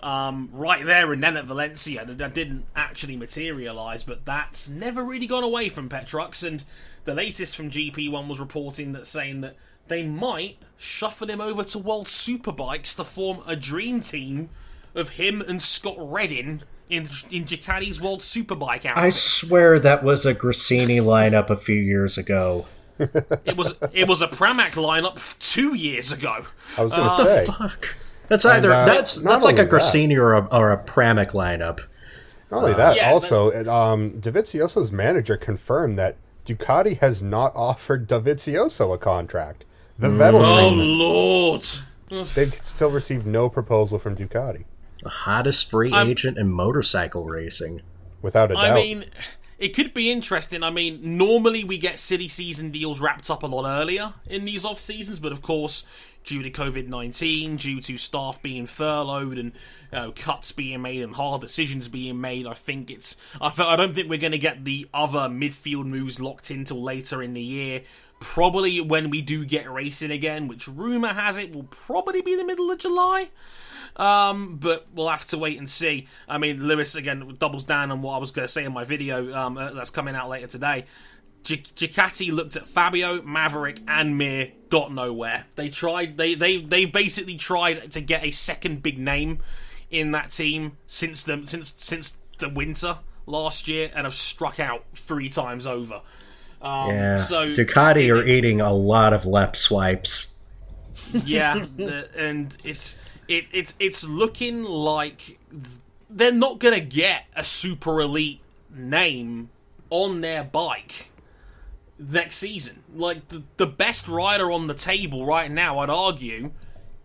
Um, right there and then at Valencia, that didn't actually materialise, but that's never really gone away from Petrux. And the latest from GP1 was reporting that saying that they might shuffle him over to World Superbikes to form a dream team of him and Scott Redding in in Ducati's World Superbike outfit. I swear that was a Gresini lineup a few years ago. It was it was a Pramac lineup two years ago. I was going to say. Fuck. That's either uh, that's that's like a only that- Gresini or a, or a Pramac lineup. Not only that, yeah, also, um, Dovizioso's manager confirmed that Ducati has not [laughs] offered Dovizioso a contract. The Vettel Oh treatment. lord! They've still received no proposal from Ducati, The hottest free I'm- agent in motorcycle racing. without a doubt. I mean, it could be interesting. I mean, normally we get city season deals wrapped up a lot earlier in these off seasons, but of course, due to COVID nineteen, due to staff being furloughed and you know, cuts being made and hard decisions being made, I think it's. I, fe- I don't think we're going to get the other midfield moves locked in till later in the year. Probably when we do get racing again, which rumor has it will probably be the middle of July. Um, but we'll have to wait and see. I mean, Lewis again doubles down on what I was going to say in my video um, uh, that's coming out later today. Ducati looked at Fabio, Maverick, and Mir, got nowhere. They tried. They they they basically tried to get a second big name in that team since the since since the winter last year, and have struck out three times over. Um, Yeah. So Ducati are eating a lot of left swipes. yeah, [laughs] the, and it's it, it's it's looking like th- they're not gonna get a super elite name on their bike next season. Like the the best rider on the table right now, I'd argue,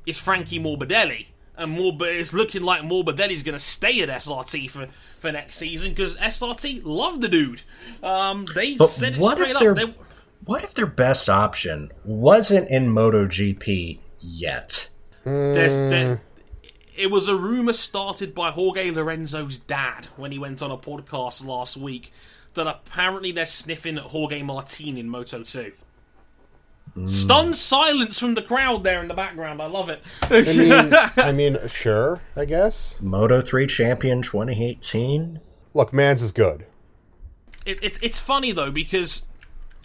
is Frankie Morbidelli. And Morb- it's looking like Morbidelli's going to stay at SRT for, for next season because SRT love the dude. Um, they But said it straight up. They, What if their best option wasn't in MotoGP yet? There's, there, hmm. it was a rumor started by Jorge Lorenzo's dad when he went on a podcast last week that apparently they're sniffing at Jorge Martin in Moto 2. Hmm. Stunned silence from the crowd there in the background. I love it. I mean, [laughs] I mean, sure, I guess. Moto 3 champion 2018? Look, Mans is good. it, it's it's funny though because,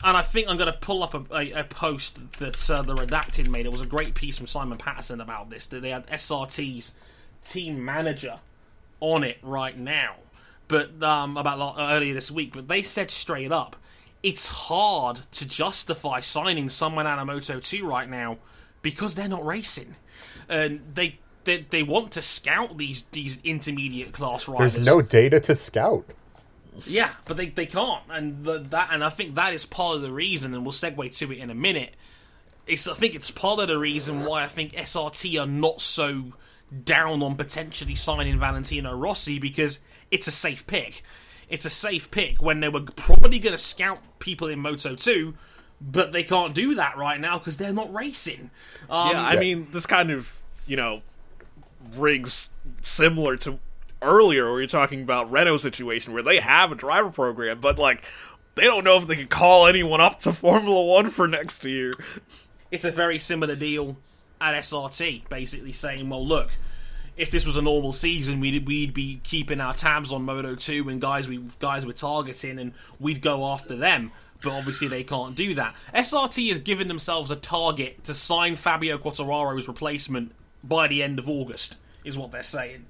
and I think I'm going to pull up a, a, a post that uh, the redacted made. It was a great piece from Simon Patterson about this. That they had SRT's team manager on it right now, but um, about lo- earlier this week. But they said straight up, it's hard to justify signing someone out of Moto 2 right now because they're not racing, and they. They, they want to scout these these intermediate class riders. There's no data to scout. Yeah, but they, they can't, and the, that and I think that is part of the reason, and we'll segue to it in a minute. It's I think it's part of the reason why I think SRT are not so down on potentially signing Valentino Rossi because it's a safe pick. It's a safe pick when they were probably going to scout people in Moto 2, but they can't do that right now because they're not racing. Um, Yeah, I mean, this kind of, you know, rings similar to earlier where you're talking about Renault situation where they have a driver program, but like they don't know if they can call anyone up to Formula One for next year. it's a very similar deal at SRT, basically saying, well, look, if this was a normal season, we'd we'd be keeping our tabs on Moto Two and guys we guys we're targeting, and we'd go after them. But obviously, they can't do that. SRT has given themselves a target to sign Fabio Quartararo's replacement by the end of August, is what they're saying.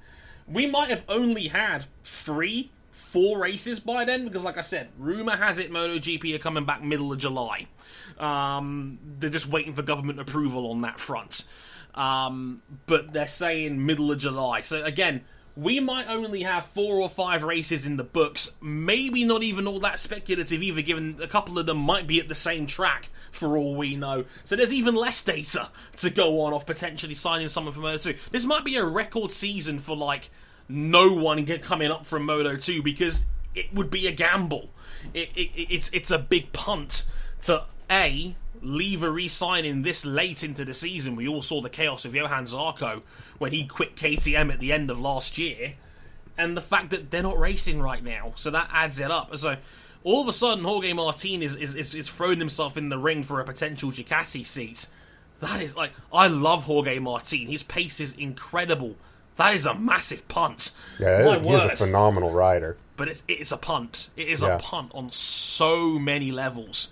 We might have only had three, four races by then, because, like I said, rumor has it MotoGP are coming back middle of July. Um, they're just waiting for government approval on that front. Um, but they're saying middle of July. So again, we might only have four or five races in the books. Maybe not even all that speculative either, given a couple of them might be at the same track for all we know. So there's even less data to go on of potentially signing someone from Moto 2. This might be a record season for like no one coming up from Moto 2 because it would be a gamble. It, it, it's it's a big punt to a leave a re-signing this late into the season. We all saw the chaos of Johan Zarco when he quit KTM at the end of last year, and the fact that they're not racing right now, so that adds it up. So all of a sudden, Jorge Martin is is, is, is throwing himself in the ring for a potential Ducati seat. That is like I love Jorge Martin. His pace is incredible. That is a massive punt. Yeah, he's a phenomenal rider. but it's it's a punt. It is Yeah. a punt on so many levels,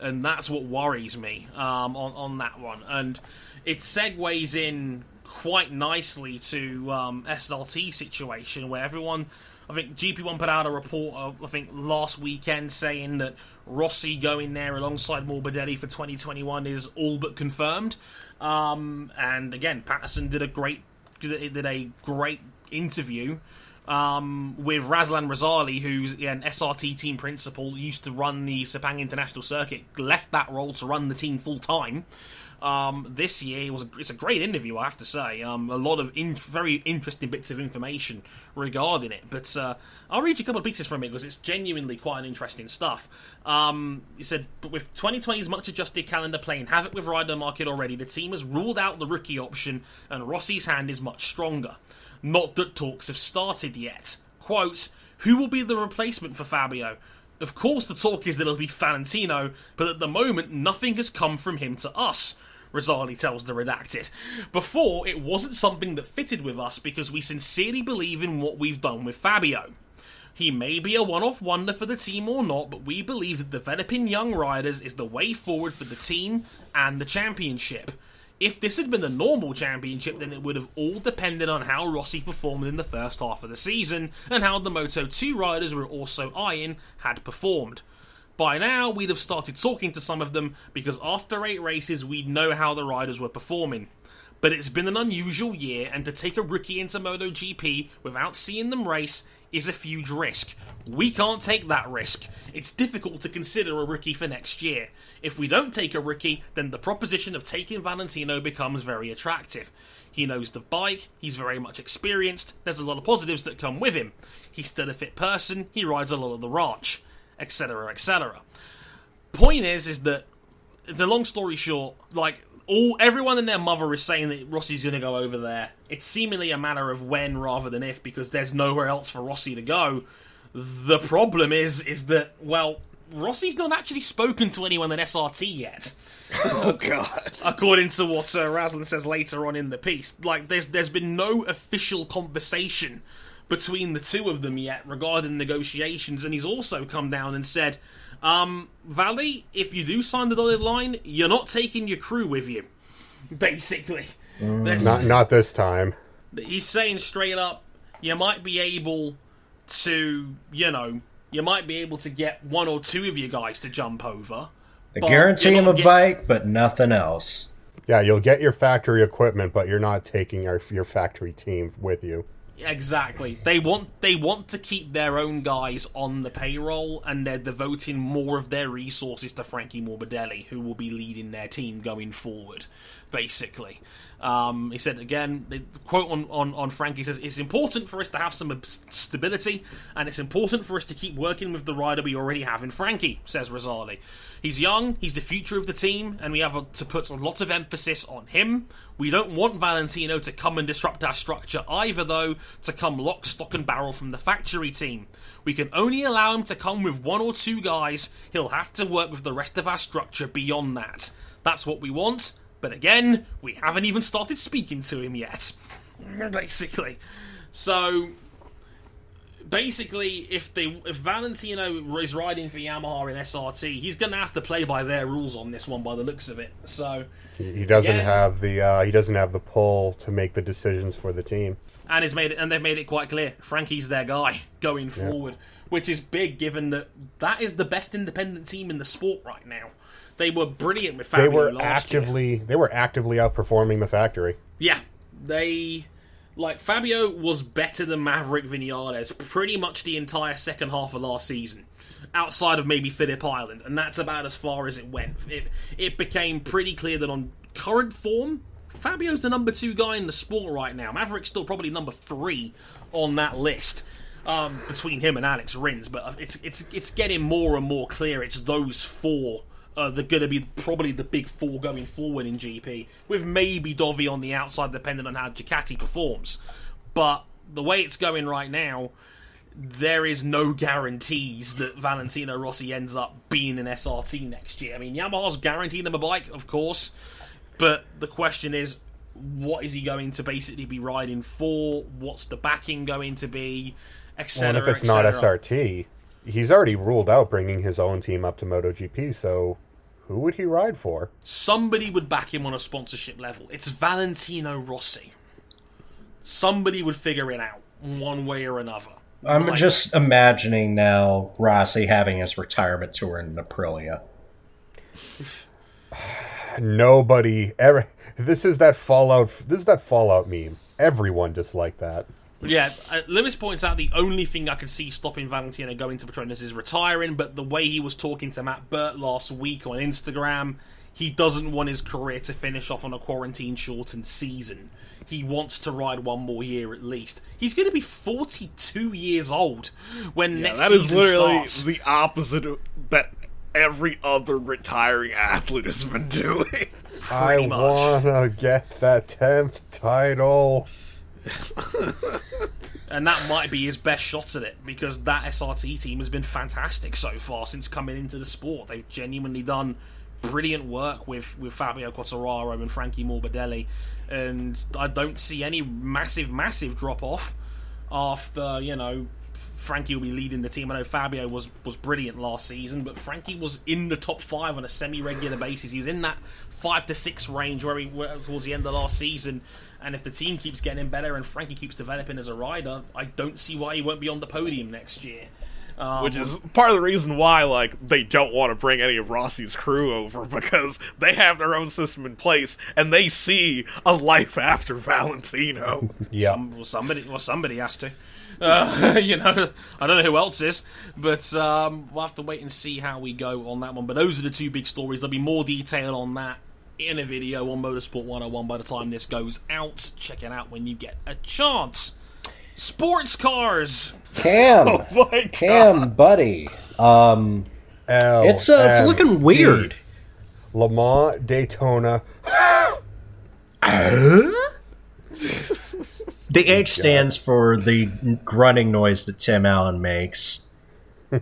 and that's what worries me um, on on that one. And it segues in quite nicely to um, SRT situation where everyone. I think GP1 put out a report, I think, last weekend saying that Rossi going there alongside Morbidelli for 2021 is all but confirmed. Um, and again, Patterson did a great did a great interview um, with Razlan Razali, who's yeah, an SRT team principal, used to run the Sepang International Circuit, left that role to run the team full time. Um, this year was a, it's a great interview, I have to say. Um, a lot of in, very interesting bits of information regarding it. But uh, I'll read you a couple of pieces from it because it's genuinely quite an interesting stuff. Um, he said, but with 2020's much adjusted calendar playing havoc with rider market already, the team has ruled out the rookie option, and Rossi's hand is much stronger. Not that talks have started yet. Quote, who will be the replacement for Fabio? Of course, the talk is that it'll be Valentino, but at the moment, nothing has come from him to us. Razali tells the redacted. Before, it wasn't something that fitted with us because we sincerely believe in what we've done with Fabio. He may be a one off wonder for the team or not, but we believe that developing young riders is the way forward for the team and the championship. If this had been the normal championship, then it would have all depended on how Rossi performed in the first half of the season and how the Moto 2 riders we're also eyeing had performed. By now, we'd have started talking to some of them because after eight races, we'd know how the riders were performing. But it's been an unusual year, and to take a rookie into MotoGP without seeing them race is a huge risk. We can't take that risk. It's difficult to consider a rookie for next year. If we don't take a rookie, then the proposition of taking Valentino becomes very attractive. He knows the bike, he's very much experienced, there's a lot of positives that come with him. He's still a fit person, he rides a lot of the ranch, etc., etc. point is, is that the long story short, like all everyone and their mother is saying that Rossi's going to go over there. It's seemingly a matter of when rather than if, because there's nowhere else for Rossi to go. The problem is, is that well, Rossi's not actually spoken to anyone at SRT yet [laughs] Oh God. according to what uh, Razlan says later on in the piece. Like, there's there's been no official conversation between the two of them yet regarding negotiations, and he's also come down and said, um, Valley, if you do sign the dotted line, you're not taking your crew with you. [laughs] Basically, There's- Not not this time. he's saying straight up, you might be able to, you know, you might be able to get one or two of you guys to jump over. They but guarantee him a get- bike, but nothing else. Yeah, you'll get your factory equipment, but you're not taking our, your factory team with you. Exactly. They want they want to keep their own guys on the payroll, and they're devoting more of their resources to Frankie Morbidelli, who will be leading their team going forward. Basically, um, he said again. The quote on, on on Frankie says, "It's important for us to have some stability, and it's important for us to keep working with the rider we already have in Frankie." Says Razali. He's young. He's the future of the team, and we have to put a lot of emphasis on him. We don't want Valentino to come and disrupt our structure either, though, to come lock, stock, and barrel from the factory team. We can only allow him to come with one or two guys. He'll have to work with the rest of our structure beyond that. That's what we want, but again, we haven't even started speaking to him yet. [laughs] Basically. So, basically, if they if Valentino is riding for Yamaha in SRT, he's going to have to play by their rules on this one, by the looks of it. So, He he doesn't Yeah. have the uh, he doesn't have the pull to make the decisions for the team. and has made it, and they've made it quite clear Frankie's their guy going forward, which is big given that that is the best independent team in the sport right now. They were brilliant with Fabio They were last year. actively they were actively outperforming the factory. Yeah, they like Fabio was better than Maverick Vinales pretty much the entire second half of last season, outside of maybe Phillip Island, and that's about as far as it went. It it became pretty clear that on current form, Fabio's the number two guy in the sport right now. Maverick's still probably number three on that list. Um, between him and Alex Rins, but it's it's it's getting more and more clear. It's those four uh, they're going to be probably the big four going forward in GP, with maybe Dovi on the outside, depending on how Ducati performs. But the way it's going right now, there is no guarantees that Valentino Rossi ends up being an SRT next year. I mean, Yamaha's guaranteed him a bike, of course, but the question is, what is he going to basically be riding for? What's the backing going to be? Etc. And if it's not SRT, he's already ruled out bringing his own team up to MotoGP. So, who would he ride for? somebody would back him on a sponsorship level. It's Valentino Rossi. Somebody would figure it out one way or another. I'm Like- just imagining now Rossi having his retirement tour in Aprilia. Nobody ever. This is that Fallout. This is that Fallout meme. Everyone disliked that. Yeah, uh, Lewis points out the only thing I could see stopping Valentino going to Petronas is retiring, but the way he was talking to Matt Burt last week on Instagram, he doesn't want his career to finish off on a quarantine shortened season. He wants to ride one more year at least. He's going to be 42 years old when Yeah, next that is season That is literally starts. the opposite of that every other retiring athlete has been doing. I wanna get that tenth title. [laughs] and that might be his best shot at it because that SRT team has been fantastic so far since coming into the sport. They've genuinely done brilliant work with with Fabio Quartararo and Frankie Morbidelli, and I don't see any massive, massive drop off after you know. Frankie will be leading the team. I know Fabio was was brilliant last season, but Frankie was in the top five on a semi-regular basis. He was in that five to six range where he towards the end of last season. And if the team keeps getting better and Frankie keeps developing as a rider, I don't see why he won't be on the podium next year. Um, Which is part of the reason why, like, they don't want to bring any of Rossi's crew over [laughs] because they have their own system in place and they see a life after Valentino. [laughs] Yeah. Some, well, somebody, well, somebody has to. Uh, [laughs] you know, I don't know who else is, but um, we'll have to wait and see how we go on that one. But those are the two big stories. There'll be more detail on that in a video on Motorsport 101 by the time this goes out. Check it out when you get a chance. Sports cars. Cam, [laughs] My God. Cam, buddy. Um, L. It's uh, it's looking weird. Le Mans, Daytona. [laughs] The H stands for the grunting noise that Tim Allen makes. [laughs] uh,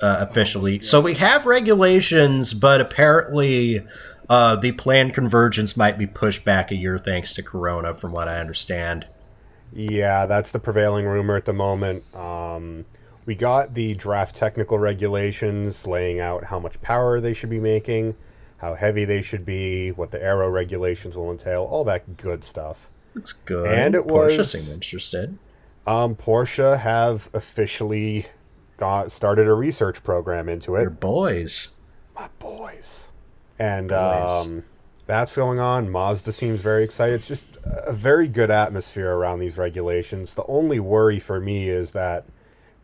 officially, so we have regulations, but apparently, uh, the planned convergence might be pushed back a year thanks to Corona, from what I understand. Yeah, that's the prevailing rumor at the moment. Um, we got the draft technical regulations laying out how much power they should be making, how heavy they should be, what the aero regulations will entail, all that good stuff. Looks good. And it Porsche was- seemed interested. Um, Porsche have officially got started a research program into it. They're it. boys. My boys. And um, that's going on. Mazda seems very excited. It's just a very good atmosphere around these regulations. The only worry for me is that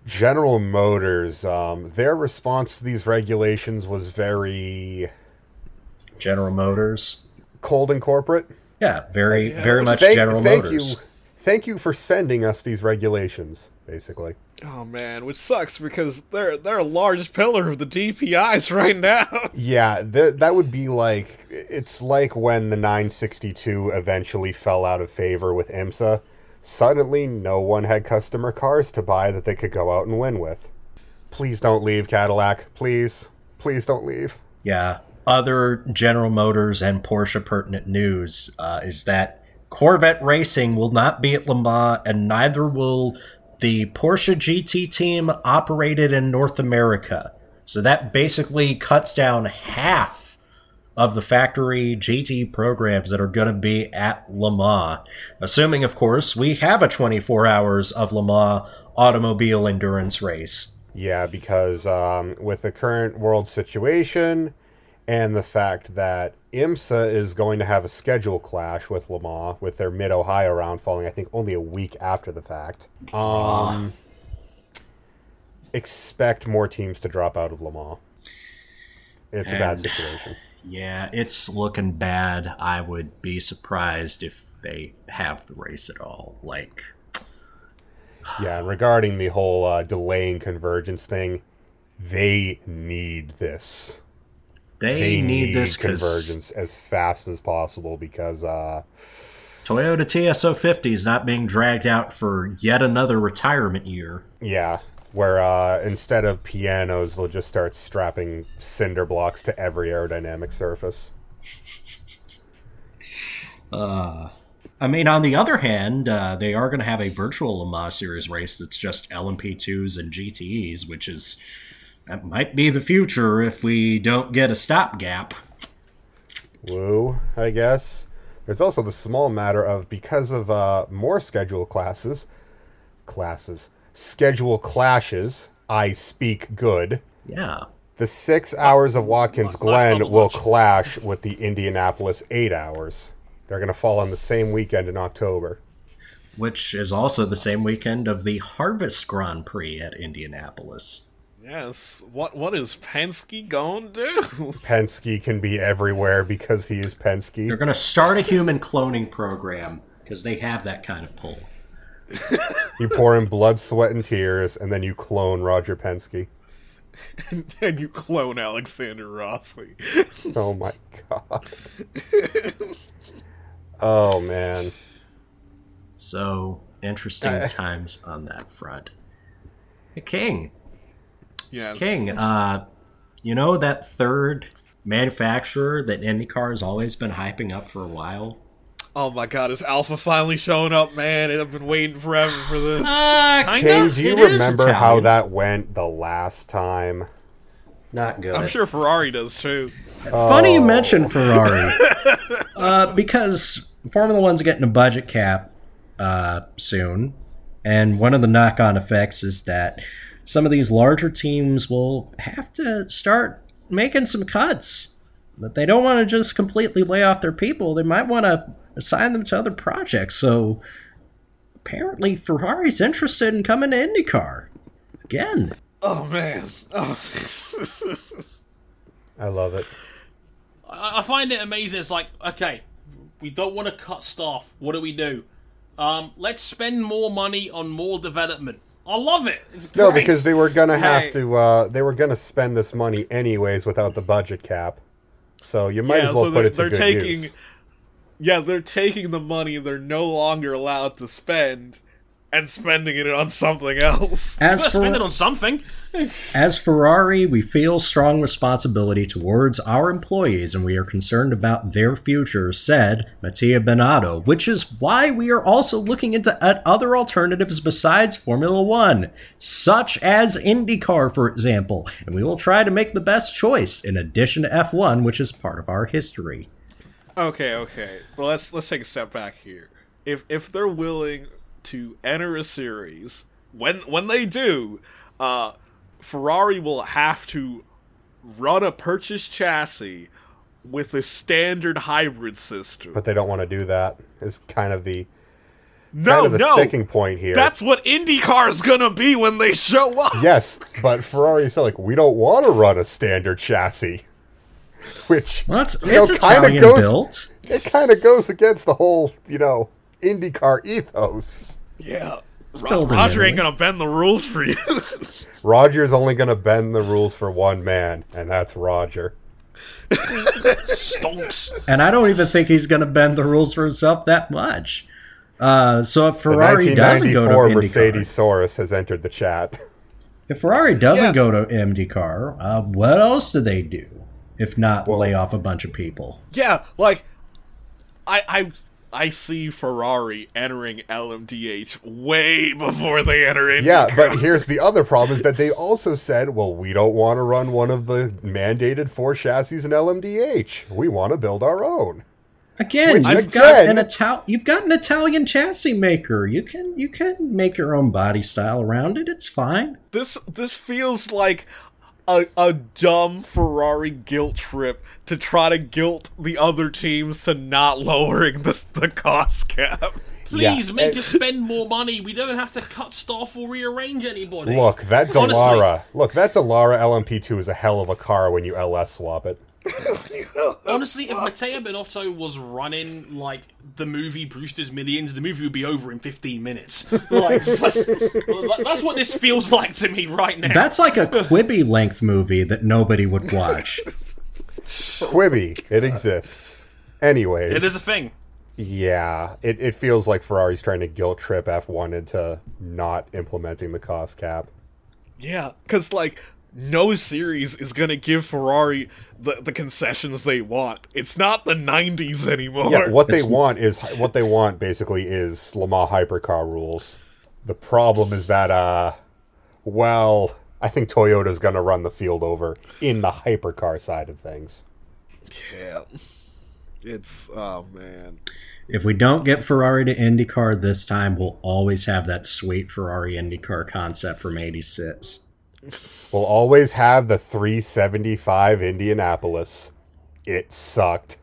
General Motors, um, their response to these regulations was very General Motors. cold and corporate. Yeah, very, very much Thank, General thank Motors. you, thank you for sending us these regulations. Basically, Oh man, which sucks because they're they're a large pillar of the DPIs [laughs] right now. yeah, th- that would be like it's like when the 962 eventually fell out of favor with IMSA. Suddenly, no one had customer cars to buy that they could go out and win with. Please don't leave, Cadillac. Please, please don't leave. Yeah. Other General Motors and Porsche pertinent news uh, is that Corvette Racing will not be at Le Mans, and neither will the Porsche GT team operated in North America. So that basically cuts down half of the factory GT programs that are going to be at Le Mans. Assuming, of course, we have a 24 hours of Le Mans automobile endurance race. Yeah, because um, with the current world situation and the fact that IMSA is going to have a schedule clash with Le Mans with their Mid Ohio round falling, I think, only a week after the fact. Um, expect more teams to drop out of Le Mans. It's a bad situation. Yeah, it's looking bad. I would be surprised if they have the race at all. Like, Yeah, and regarding the whole uh, delaying convergence thing, they need this. They, They need, this convergence as fast as possible because uh, Toyota TS050 is not being dragged out for yet another retirement year. Yeah, where uh, instead of pianos, they'll just start strapping cinder blocks to every aerodynamic surface. I mean, on the other hand, uh, they are going to have a virtual Le Mans Series race that's just LMP2s and GTEs, which is that might be the future if we don't get a stopgap. Woo, I guess. There's also the small matter of because of uh, more schedule classes, classes, schedule clashes. I speak good. Yeah. The six hours of Watkins Glen will clash with the Indianapolis eight hours. They're going to fall on the same weekend in October. Which is also the same weekend of the Harvest Grand Prix at Indianapolis. Yes. What what is Penske going to do? [laughs] Penske can be everywhere because he is Penske. They're going to start a human cloning program because they have that kind of pull. [laughs] You pour in blood, sweat, and tears, and then you clone Roger Penske. [laughs] and you clone Alexander Rossi. Oh my god. oh man. So interesting times on that front. The King, Yes. King, uh, you know that third manufacturer that IndyCar has always been hyping up for a while? Oh my god, is Alpha finally showing up, man? I've been waiting forever for this. [sighs] Uh, King, do you remember how that went the last time? Not good. I'm sure Ferrari does too. Funny you mention Ferrari, [laughs] uh, because Formula One's getting a budget cap uh, soon, and one of the knock-on effects is that some of these larger teams will have to start making some cuts. But they don't want to just completely lay off their people. They might want to assign them to other projects. So apparently, Ferrari's interested in coming to IndyCar again. Oh man. Oh. I love it. I I find it amazing. It's like, okay, we don't want to cut staff. What do we do? Um, let's spend more money on more development. I love it. No, because they were gonna have Hey. to. Uh, they were gonna spend this money anyways without the budget cap. So you might Yeah, as well so put it to good taking- use. Yeah, they're taking the money they're no longer allowed to spend and spending it on something else. As Gotta for, spend it on something. As Ferrari, we feel strong responsibility towards our employees and we are concerned about their future, said Mattia Binotto, which is why we are also looking into at other alternatives besides Formula One, such as IndyCar, for example, and we will try to make the best choice in addition to F1, which is part of our history. Okay, okay. Well, let's let's take a step back here. If if they're willing to enter a series, when when they do, uh, Ferrari will have to run a purchase chassis with a standard hybrid system. But they don't want to do that. Is kind of the no, kind of the no, sticking point here. that's what IndyCar's gonna be when they show up. yes, but Ferrari said like we don't want to run a standard chassis, [laughs] which Well, it's, you know kind of goes built. it kind of goes against the whole you know IndyCar ethos. Yeah, Ro- Roger ain't gonna bend the rules for you. [laughs] Roger's only going to bend the rules for one man, and that's Roger. Stonks. And I don't even think he's going to bend the rules for himself that much. Uh, so if The Ferrari doesn't go to 1994 IndyCar, Mercedes Saurus has entered the chat. If Ferrari doesn't Yeah. go to IndyCar, uh, what else do they do if not lay off a bunch of people? Yeah, like I I I see Ferrari entering LMDH way before they enter IndyCar. Yeah, but here's the other problem is that they also said, well, we don't want to run one of the mandated four chassis in LMDH. We want to build our own. Again, Which, you've got an Ital- you've got an Italian chassis maker. You can you can make your own body style around it. It's fine. this this feels like a a dumb Ferrari guilt trip to try to guilt the other teams to not lowering the the cost cap. Please Yeah, make us spend more money. We don't have to cut staff or rearrange anybody. Look, that Honestly. Dallara, look, that Dallara LMP2 is a hell of a car when you LS swap it. [laughs] Honestly, if Matteo Binotto was running like the movie Brewster's Millions, the movie would be over in 15 minutes. [laughs] Like, that's what this feels like to me right now. That's like a Quibi length movie that nobody would watch. Quibi, it exists. Anyways, it is a thing. yeah, it, it feels like Ferrari's trying to guilt trip F1 into not implementing the cost cap. Yeah, because like no series is gonna give Ferrari the the concessions they want. It's not the '90s anymore. Yeah, what they want is what they want basically is Le Mans hypercar rules. The problem is that uh well, I think Toyota's going to run the field over in the hypercar side of things. Yeah. It's oh man. If we don't get Ferrari to IndyCar this time, we'll always have that sweet Ferrari IndyCar concept from '86. We'll always have the 375 Indianapolis. It sucked.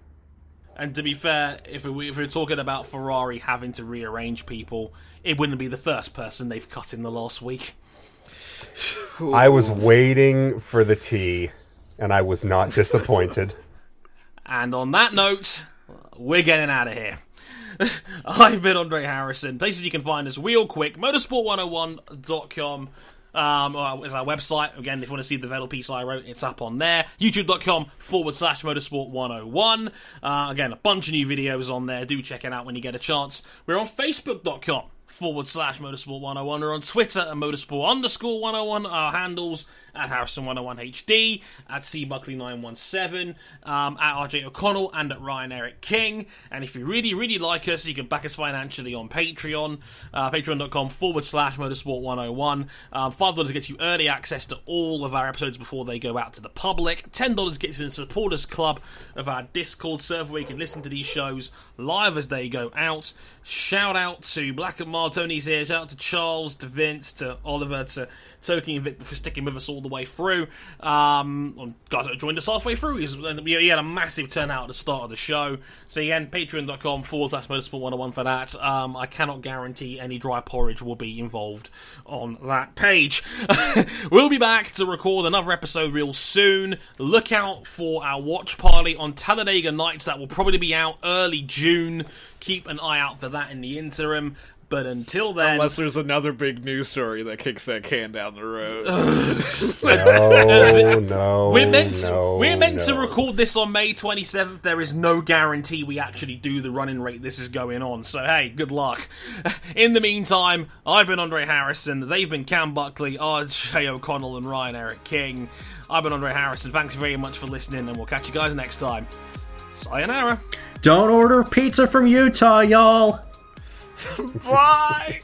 And to be fair, if, we, if we're talking about Ferrari having to rearrange people, it wouldn't be the first person they've cut in the last week. I was waiting for the tea, and I was not disappointed. [laughs] And on that note, we're getting out of here. [laughs] I've been Andre Harrison. Places you can find us real quick motorsport101.com um, uh, is our website. Again, if you want to see the Vettel piece I wrote, it's up on there. YouTube.com forward slash motorsport101. Uh, again, a bunch of new videos on there. Do check it out when you get a chance. We're on Facebook.com forward slash motorsport 101. We're on Twitter at motorsport underscore 101. Our handles at Harrison 101 HD, at C Buckley 917, um, at RJ O'Connell, and at Ryan Eric King. And if you really, really like us, you can back us financially on Patreon, uh, patreon.com forward slash motorsport 101. Um, $5 gets you early access to all of our episodes before they go out to the public. $10 gets you in the supporters club of our Discord server where you can listen to these shows live as they go out. Shout out to Black and Mild, Tony's here. Shout out to Charles, to Vince, to Oliver, to Toki and Victor for sticking with us all the way through. Um, guys that joined us halfway through. he had a massive turnout at the start of the show. So again, patreon.com forward slash motorsport 101 for that. Um, I cannot guarantee any dry porridge will be involved on that page. [laughs] we'll be back to record another episode real soon. Look out for our watch party on Talladega Nights. That will probably be out early June. Keep an eye out for that in the interim. But until then, Unless there's another big news story that kicks that can down the road. [laughs] No, no, [laughs] we're meant to, no, we're meant to record this on May 27th. There is no guarantee we actually do the running rate this is going on. So hey, good luck. [laughs] In the meantime, I've been Andre Harrison. They've been Cam Buckley, RJ O'Connell, and Ryan Eric King. I've been Andre Harrison. Thanks very much for listening, and we'll catch you guys next time. Sayonara. Don't order pizza from Utah, y'all. Bye!